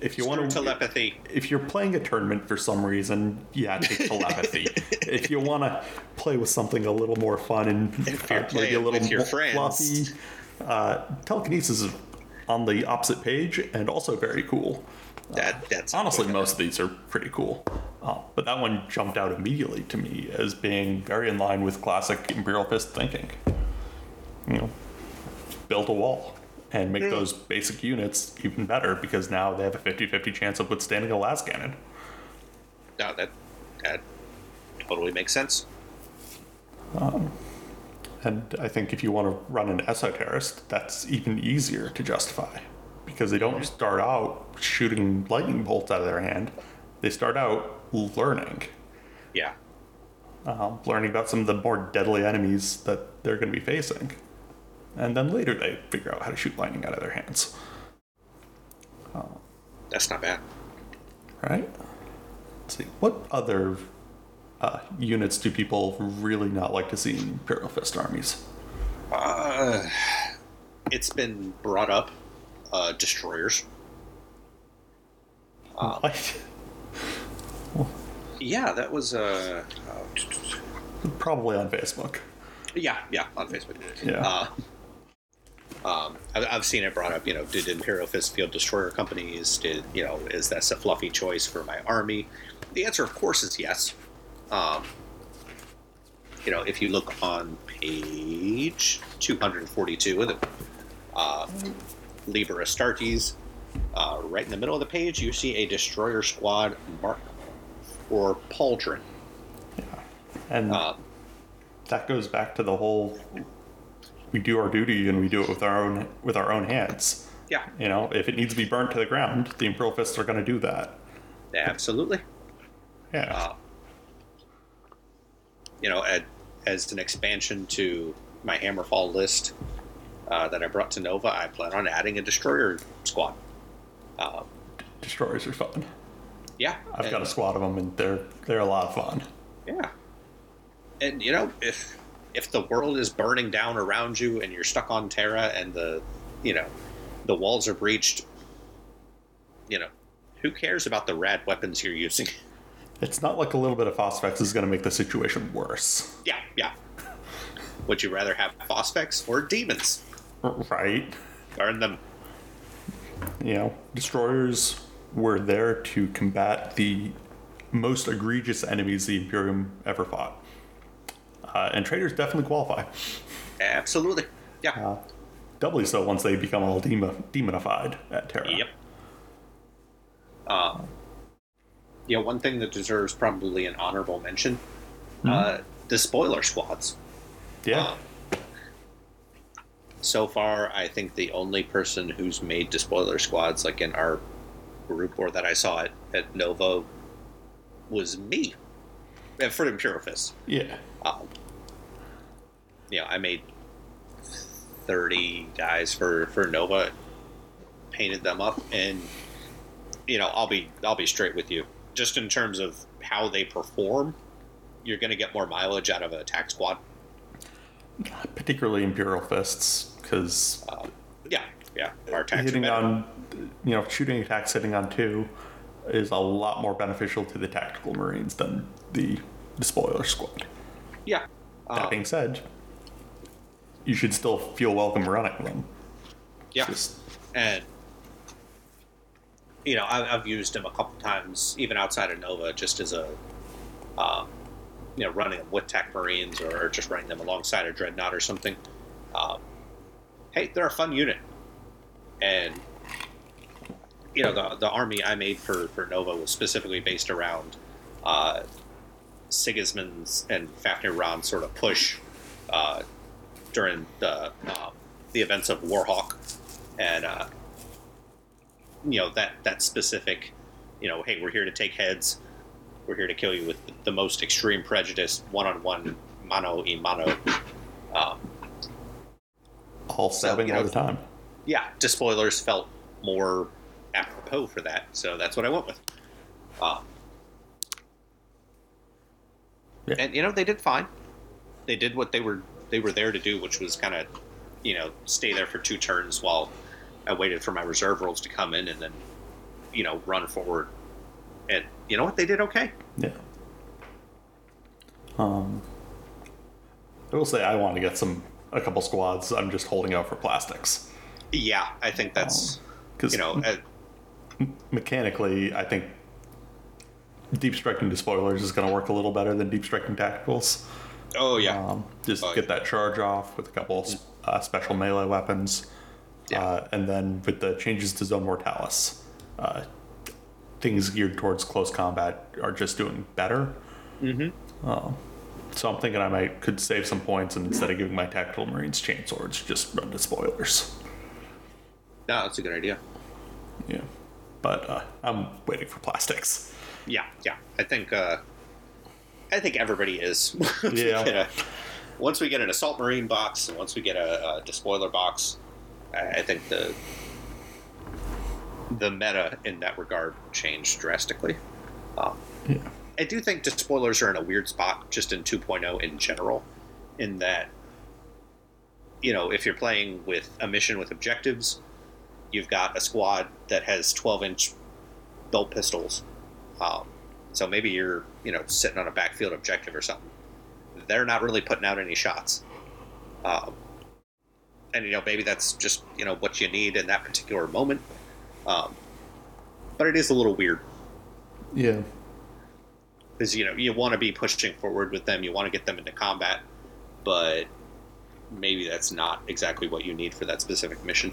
if you want to telepathy. if you're playing a tournament for some reason, yeah, take telepathy. if you want to play with something a little more fun and If uh, maybe a little more friends. fluffy, uh, telekinesis is on the opposite page and also very cool. That that's Honestly, most of these are pretty cool. Uh, but that one jumped out immediately to me as being very in line with classic Imperial Fist thinking. You know, build a wall and make hmm. those basic units even better because now they have a 50 50 chance of withstanding a las cannon. no, that that totally makes sense. Um, and I think if you want to run an esoterist, that's even easier to justify because they don't hmm. start out shooting lightning bolts out of their hand. They start out learning. Yeah, um, learning about some of the more deadly enemies that they're going to be facing. And then later they figure out how to shoot lightning out of their hands. that's not bad. Right? Let's see. What other uh, units do people really not like to see in Imperial Fist armies? Uh, it's been brought up. Uh, destroyers. Um, Like, Yeah, that was uh, uh probably on Facebook. yeah, yeah, on Facebook. Yeah. Um, I've, I've seen it brought up. You know, did Imperial Fist field destroyer companies? Did you know? Is that a fluffy choice for my army? The answer, of course, is yes. Um, you know, if you look on page 242 of the uh, Liber Astartes, uh, right in the middle of the page, you see a destroyer squad mark or pauldron. And Um, that goes back to the whole we do our duty and we do it with our own with our own hands. yeah, You know, if it needs to be burnt to the ground, the Imperial Fists are going to do that. absolutely. Yeah. Uh, you know, ad, as an expansion to my Hammerfall list uh, that I brought to Nova, I plan on adding a destroyer squad. Uh, Destroyers are fun. yeah, I've got a squad of them, and they're they're a lot of fun. Yeah. And you know, if if the world is burning down around you and you're stuck on Terra and the you know, the walls are breached, you know, who cares about the rad weapons you're using? It's not like a little bit of Phosphex is going to make the situation worse, yeah, yeah. Would you rather have phosphex or demons? right? Burn them. You know, destroyers were there to combat the most egregious enemies the Imperium ever fought, uh, and traders definitely qualify. Absolutely. Yeah. Uh, doubly so once they become all demon- demonified at Terra. Yep. Um, yeah, one thing that deserves probably an honorable mention: uh, despoiler squads. Yeah. Um, so far, I think the only person who's made despoiler squads, like in our group or that I saw at, at Nova, was me. And for Imperial Fist. yeah. Um, you know, I made 30 guys for, for Nova, painted them up, and, you know, I'll be, I'll be straight with you. Just in terms of how they perform, you're going to get more mileage out of an attack squad. Particularly Imperial Fists, because Um, yeah, yeah. Our attacks hitting on, you know, shooting attacks hitting on two is a lot more beneficial to the tactical Marines than the despoiler squad. Yeah. That Um, being said, you should still feel welcome running them. yeah. Just and you know I, I've used them a couple times even outside of Nova just as a um, you know running them with Tech Marines or, just running them alongside a Dreadnought or something. Um, hey, they're a fun unit, and you know the the army I made for for Nova was specifically based around uh, Sigismund's and Fafnir Rann sort of push uh, during the um, the events of Warhawk. And uh, you know that that specific you know hey we're here to take heads. We're here to kill you with the most extreme prejudice one-on-one mano a mano. Um, all you all know- the time. yeah despoilers felt more apropos for that so that's what i went with. Um, Yeah. and you know they did fine. They did what they were they were there to do which was kind of you know stay there for two turns while i waited for my reserve rolls to come in and then you know run forward and you know what they did okay Yeah. Um, I will say I want to get some a couple squads. I'm just holding out for plastics yeah i think that's because you know uh, mechanically, I think deep striking despoilers is going to work a little better than deep striking tacticals. Oh yeah Um, just Oh, get that charge off with a couple uh, special melee weapons, Yeah. uh, and then with the changes to Zone Mortalis, uh, things geared towards close combat are just doing better. Mm-hmm. so I'm thinking I might could save some points, and instead of giving my tactical marines chain swords, just run despoilers. no that's a good idea Yeah, but uh, I'm waiting for plastics. Yeah, yeah. I think uh, I think everybody is. Once we Yeah. once we get an assault marine box, and once we get a, a despoiler box, I, I think the the meta in that regard changed drastically. Um, Yeah. I do think despoilers are in a weird spot just in 2.0 in general, in that you know if you're playing with a mission with objectives, you've got a squad that has 12 inch belt pistols. Um, so maybe you're, you know, sitting on a backfield objective or something. They're not really putting out any shots. Um, and you know maybe that's just you know what you need in that particular moment. Um, but it is a little weird Yeah. because you know you want to be pushing forward with them, you want to get them into combat, but maybe that's not exactly what you need for that specific mission.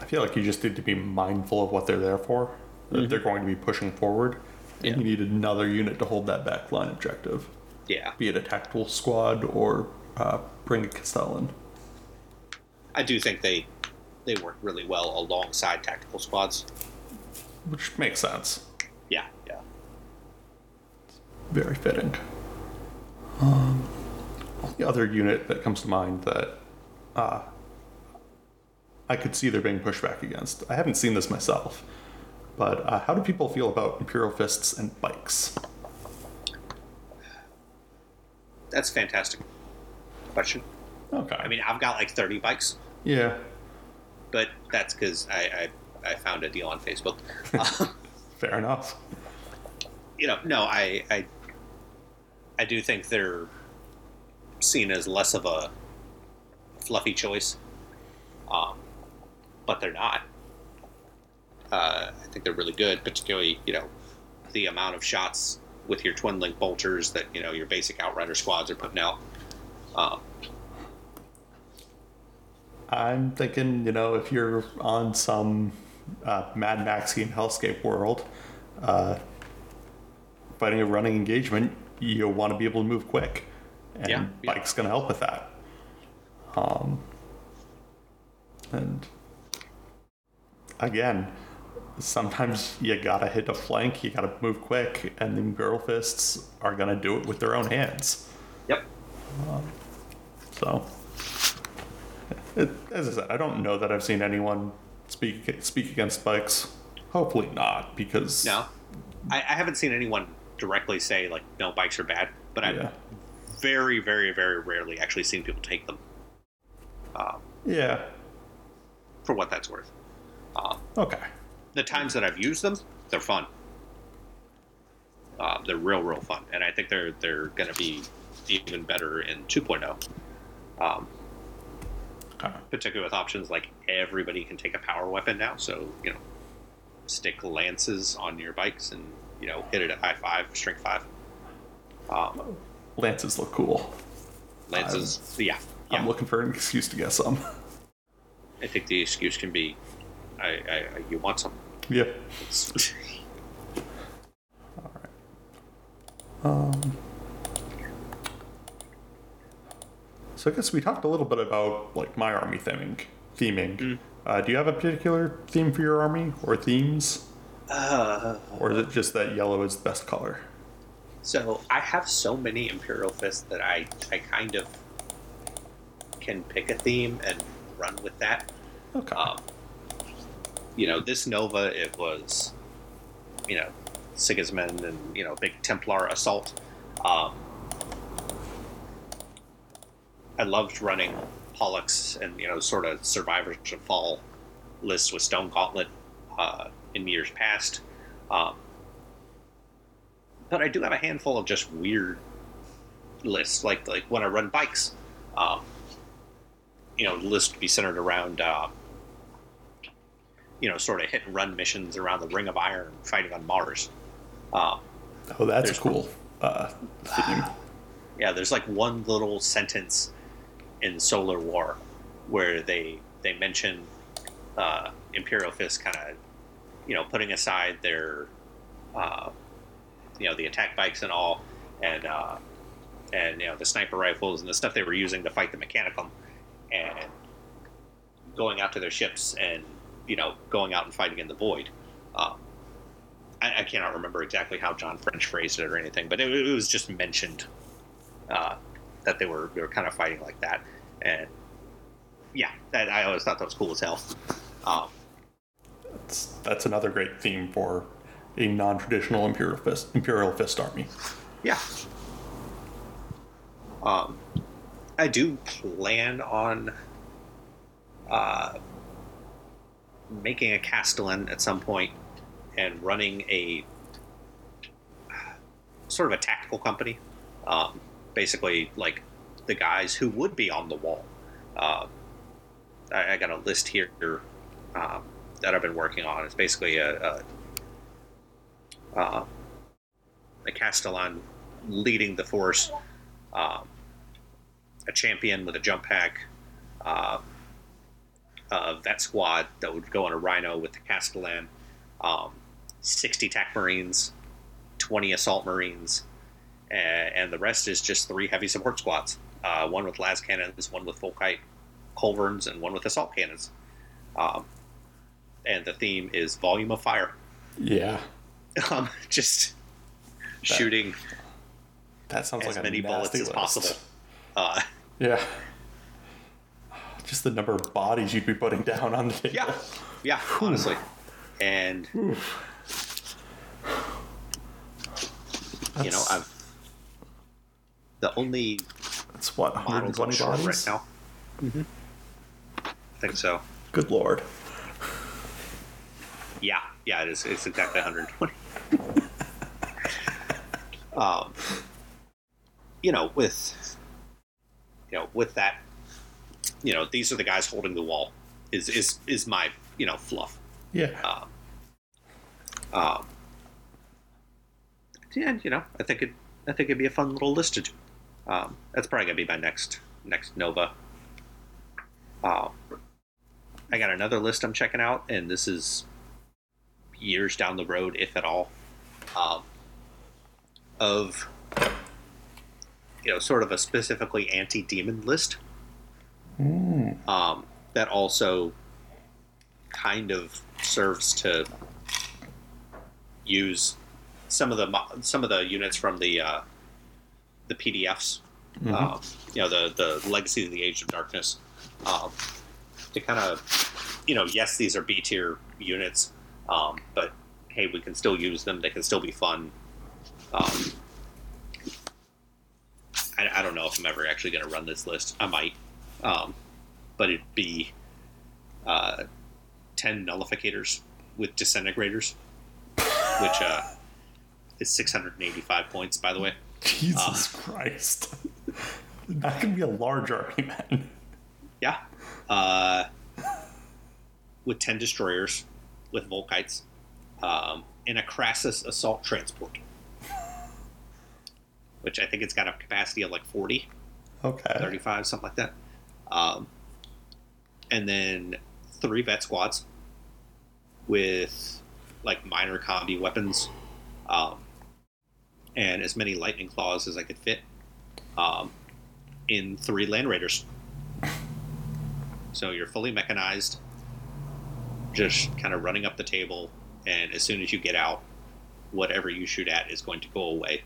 I feel like you just need to be mindful of what they're there for. That they're going to be pushing forward. Mm-hmm. Yeah. You need another unit to hold that backline objective. Yeah, Be it a tactical squad or uh, bring a Castellan. I do think they they work really well alongside tactical squads. Which makes sense. Yeah, yeah. Very fitting. Um, the other unit that comes to mind that uh, I could see there being pushback against. I haven't seen this myself, but uh, how do people feel about Imperial Fists and bikes? That's a fantastic question. Okay. I mean, I've got like 30 bikes, yeah, but that's because I, I I found a deal on Facebook. Fair enough. you know, no, I, I, I do think they're seen as less of a fluffy choice, um, but they're not. Uh, I think they're really good, particularly you know the amount of shots with your twin link bolters that you know your basic outrider squads are putting out. Um, I'm thinking, you know, if you're on some uh, Mad Maxian hellscape world, uh, fighting a running engagement, you want to be able to move quick, and Yeah, yeah. bike's going to help with that. Um, and again, sometimes you gotta hit a flank, you gotta move quick, and the girl Fists are gonna do it with their own hands. yep. So, it, as I said, I don't know that I've seen anyone speak speak against bikes. Hopefully not, because No, I, I haven't seen anyone directly say like no bikes are bad, but I've yeah, very, very, very rarely actually seen people take them. Um, yeah, for what that's worth. Um, okay, the times that I've used them, they're fun. Uh, they're real, real fun, and I think they're they're going to be even better in 2.0. Um, okay. particularly with options like everybody can take a power weapon now, so you know, stick lances on your bikes and you know hit it at high five, strength five. Um, Lances look cool. lances, yeah, yeah. I'm looking for an excuse to get some. I think the excuse can be, I, I, I you want some. Yeah. It's, Um, so I guess we talked a little bit about like my army theming. Theming. Mm. Uh, do you have a particular theme for your army or themes, uh, or is it just that yellow is the best color? So I have so many Imperial Fists that I, I kind of can pick a theme and run with that. Okay. Um, you know, this Nova, it was, you know, Sigismund and, you know, big Templar assault. Um, I loved running Polux and, you know, sort of survivors of Phall lists with Stone Gauntlet uh, in years past. Um, but I do have a handful of just weird lists, like like when I run bikes. Um, you know, the list would be centered around, uh, you know, sort of hit and run missions around the Ring of Iron, fighting on Mars. Um, oh, that's cool uh, yeah, there's like one little sentence in Solar War where they they mention uh, Imperial Fist kind of, you know, putting aside their, uh, you know, the attack bikes and all, and uh, and you know the sniper rifles and the stuff they were using to fight the Mechanicum, and going out to their ships and you know going out and fighting in the void. Um, I, I cannot remember exactly how John French phrased it or anything, but it, it was just mentioned uh, that they were they were kind of fighting like that, and yeah, that I always thought that was cool as hell. Um, That's, that's another great theme for a non-traditional Imperial Fist Imperial Fist army. yeah. Um, I do plan on uh, making a Castellan at some point and running a sort of a tactical company. Um, basically, like the guys who would be on the wall Uh, I, I got a list here um, that I've been working on. It's basically a, a, uh, a Castellan leading the force, um, a champion with a jump pack, uh, a vet squad that would go on a rhino with the Castellan, um, 60 TAC Marines, 20 Assault Marines, and, and the rest is just three heavy support squads. Uh, one with las cannons, one with Volkite culverins, and one with assault cannons. Um, and the theme is volume of fire. Yeah. Um, just shooting That sounds as like a many bullets nasty as list. possible. Uh, Yeah. Just the number of bodies you'd be putting down on the table. yeah, yeah, honestly. And you know, I've the only that's what, 120 short bodies? right now. Mm-hmm. I think so. Good lord. Yeah, yeah, it is. It's exactly 120. um, you know, with you know, with that, you know, these are the guys holding the wall. Is is is my you know fluff. Yeah. Um, um, yeah, you know, I think it. I think it'd be a fun little list to do. Um, that's probably gonna be my next next Nova. Um, I got another list I'm checking out, and this is years down the road, if at all, um, of you know, sort of a specifically anti-demon list. Um, that also kind of serves to use some of the some of the units from the uh, the PDFs. Um, you know, the the Legacy of the Age of Darkness. Um, to kind of, you know, yes, these are B tier units, um, but hey, we can still use them. They can still be fun. Um, I, I don't know if I'm ever actually going to run this list. I might, um, but it'd be uh, ten nullificators with disintegrators, which uh, is 685 points, by the way. Jesus Christ. That can be a large army, man. Yeah. Uh, with 10 destroyers, with Volkites, um, and a Crassus assault transport, which I think it's got a capacity of like 40, Okay. 35, something like that. Um, and then three vet squads with like minor combi weapons, um, and as many lightning claws as I could fit um, in three land raiders. So you're fully mechanized, just kind of running up the table, and as soon as you get out, whatever you shoot at is going to go away.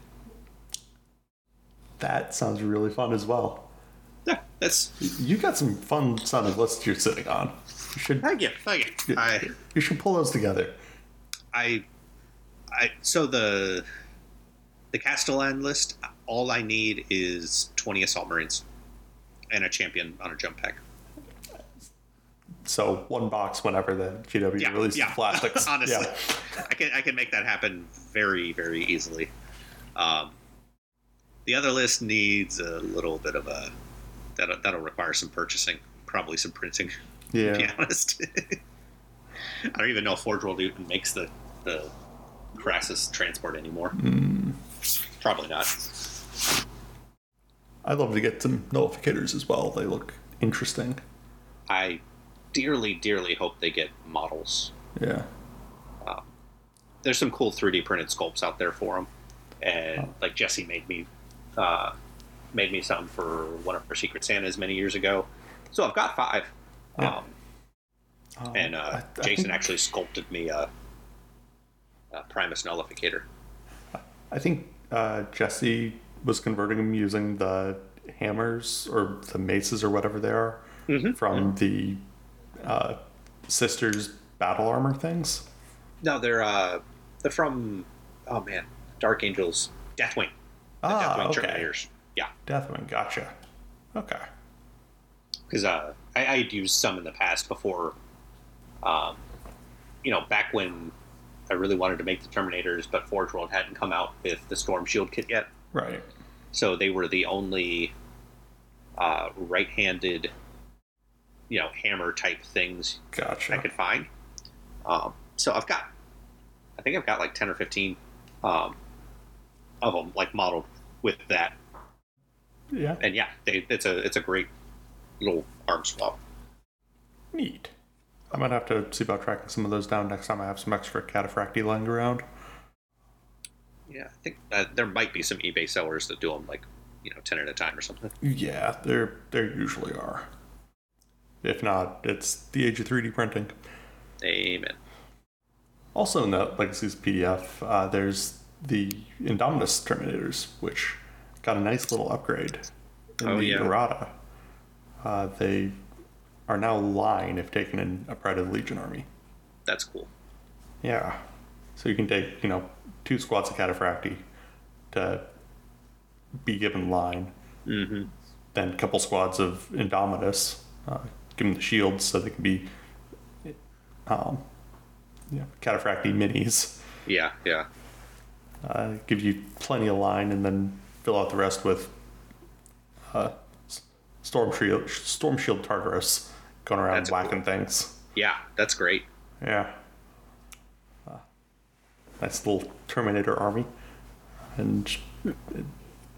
That sounds really fun as well. Yeah, that's You got some fun sounding lists you're sitting on. You should thank you, thank you. I you should pull those together. I, I so the the Castellan list. All I need is twenty assault marines and a champion on a jump pack. So one box whenever the GW Yeah, releases yeah. plastics. Honestly, Yeah. I can I can make that happen very very easily. Um, the other list needs a little bit of a that that'll require some purchasing, probably some printing. To be honest, I don't even know if Forge World even makes the the Crassus transport anymore. Hmm. Probably not. I'd love to get some nullificators as well. They look interesting. I dearly, dearly hope they get models. Yeah. There's some cool 3D printed sculpts out there for them, and like Jesse made me, uh, made me some for one of her Secret Santas many years ago. So I've got five. Yeah. Um, Um, and uh, I- I Jason think- actually sculpted me a, a Primus Nullificator. I think uh, Jesse was converting them using the hammers or the maces or whatever they are Mhm. from the uh, sisters battle armor things. No, they're uh, they're from oh man, Dark Angels, Deathwing, the Ah, Deathwing okay. Terminators. Yeah, Deathwing, gotcha. Okay. because uh, I, I had used some in the past before. Um, you know, back when I really wanted to make the Terminators, but Forge World hadn't come out with the Storm Shield kit yet, Right. so they were the only uh, right-handed you know hammer type things Gotcha. I could find. Um, so I've got, I think I've got like ten or fifteen um, of them like modeled with that, Yeah. and yeah, they, it's a it's a great little arm swap. Neat. I might have to see about tracking some of those down next time I have some extra cataphracti lying around. Yeah, I think uh, there might be some eBay sellers that do them like you know ten at a time or something. Yeah, there there usually are. If not, it's the age of 3D printing. Amen. Also in that Legacies PDF, uh, there's the Indominus Terminators, which got a nice little upgrade in Oh, the yeah. errata. Uh, they are now line if taken in a Pride of the Legion army. That's cool. Yeah. So you can take, you know, two squads of Cataphracti to be given line, Mm-hmm. then a couple squads of Indominus, uh, give them the shields so they can be um, yeah, Cataphracti minis. Yeah, yeah, Uh, give you plenty of line and then fill out the rest with uh, Storm Shield, Storm Shield Tartaros going around That's whacking things. yeah. That's great. Yeah. Uh, nice little Terminator army. And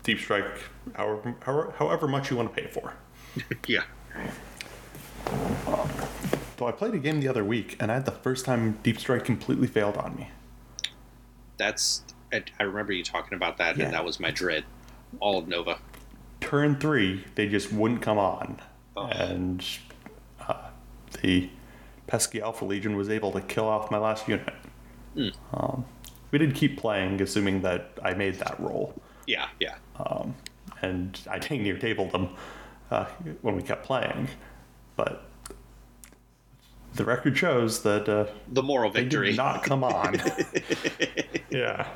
Deep Strike, however, however, however much you want to pay for. Yeah. Though I played a game the other week and I had the first time Deep Strike completely failed on me. That's. I, I remember you talking about that, Yeah. and that was my dread. All of Nova. Turn three, they just wouldn't come on. Oh. And uh, the pesky Alpha Legion was able to kill off my last unit. Hmm. Um, we did keep playing, assuming that I made that roll. Yeah, yeah. um, and I dang near tabled them uh, when we kept playing. But the record shows that uh, The moral they victory. did not come on. yeah.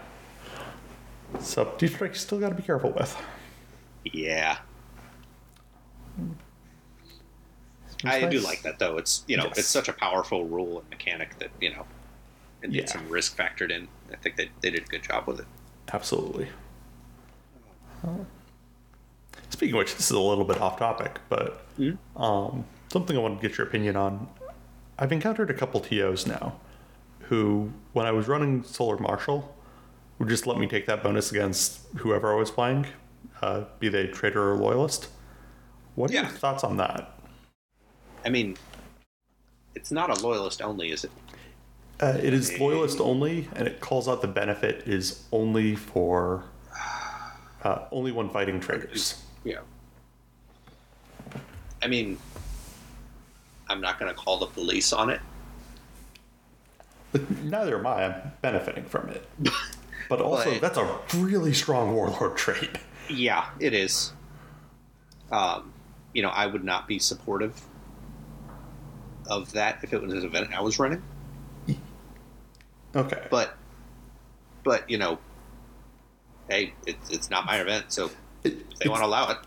So Deep Strike you still got to be careful with. Yeah. I do like that though. It's you know Yes. it's such a powerful rule and mechanic that you know it Yeah. some risk factored in. I think they they did a good job with it. Absolutely. Uh, speaking of which, this is a little bit off topic, but um, something I want to get your opinion on. I've encountered a couple TOs now who, when I was running Solar Marshal, would just let me take that bonus against whoever I was playing, uh, be they traitor or loyalist. What are Yeah. your thoughts on that? I mean, it's not a loyalist only, is it? Uh, it is loyalist only, and it calls out the benefit is only for uh, only when fighting traitors. Yeah. I mean, I'm not going to call the police on it. But neither am I. I'm benefiting from it. But also, But- that's a really strong warlord trait. Yeah, it is. Um, you know, I would not be supportive of that if it was an event I was running. Okay. But, but you know, hey, it's it's not my event, so It- they want to allow it,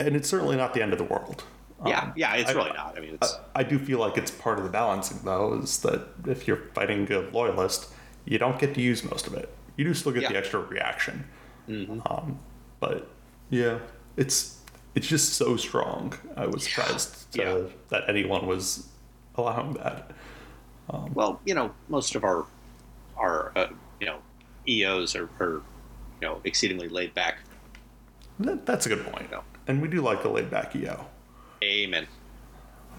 and it's certainly not the end of the world. yeah, Um, yeah, it's I- really not. I mean, it's I, I do feel like it's part of the balancing, though, is that if you're fighting a loyalist, you don't get to use most of it. You do still get the extra reaction. Mm-hmm. Um, but yeah, it's it's just so strong. I was surprised to, Yeah. that anyone was allowing that. well, you know, most of our our uh, you know EOs are, are you know exceedingly laid back. That, that's a good point. No. And we do like the laid back EO. Amen.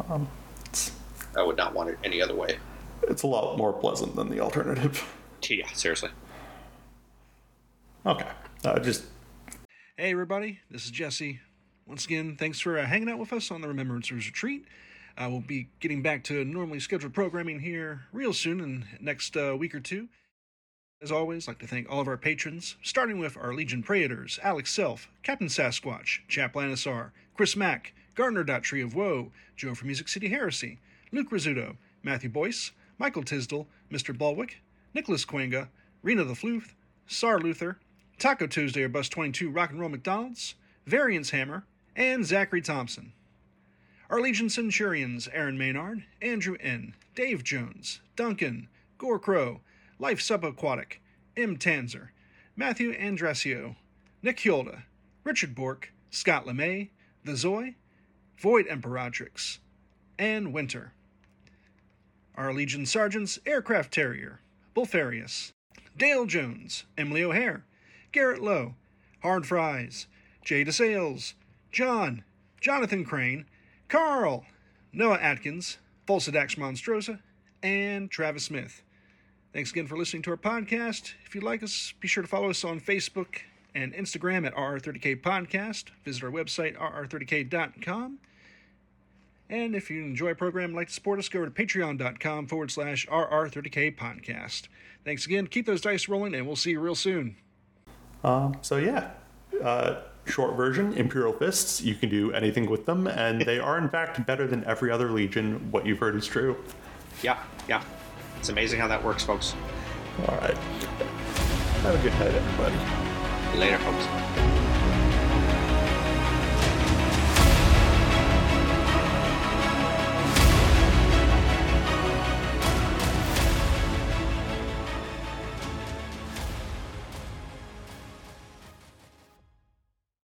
Um, I would not want it any other way. it's a lot more pleasant than the alternative. Yeah, seriously. Okay. Uh, just Hey, everybody, this is Jesse. Once again, thanks for uh, hanging out with us on the Remembrancers Retreat. Uh, we'll be getting back to normally scheduled programming here real soon in next uh, week or two. As always, I'd like to thank all of our patrons, starting with our Legion Praetors, Alex Self, Captain Sasquatch, Chap Lanisar, Chris Mack, Gardner Tree of Woe, Joe from Music City Heresy, Luke Rizzuto, Matthew Boyce, Michael Tisdall, Mr. Bulwick, Nicholas Quenga, Rena the Fluth, Sar Luther, Taco Tuesday or Bus 22 Rock and Roll McDonald's, Variance Hammer, and Zachary Thompson. Our Legion Centurions Aaron Maynard, Andrew N., Dave Jones, Duncan, Gore Crow, Life Subaquatic, M. Tanzer, Matthew Andresio, Nick Hulda, Richard Bork, Scott LeMay, The Zoy, Void Imperatrix, and Winter. Our Legion Sergeants Aircraft Terrier, Bulfarius, Dale Jones, Emily O'Hare, Garrett Lowe, Hard Fries, Jay DeSales, John, Jonathan Crane, Carl, Noah Atkins, Fulsidax Monstrosa, and Travis Smith. Thanks again for listening to our podcast. If you like us, be sure to follow us on Facebook and Instagram at RR30K Podcast. Visit our website, rr30k.com. And if you enjoy our program and like to support us, go over to patreon.com forward slash RR30K Podcast. Thanks again. Keep those dice rolling, and we'll see you real soon. Um, so yeah, uh, short version, Imperial Fists. You can do anything with them, and they are in fact better than every other Legion. What you've heard is true. Yeah, yeah. It's amazing how that works, folks. All right. Have a good night, everybody. Later, folks.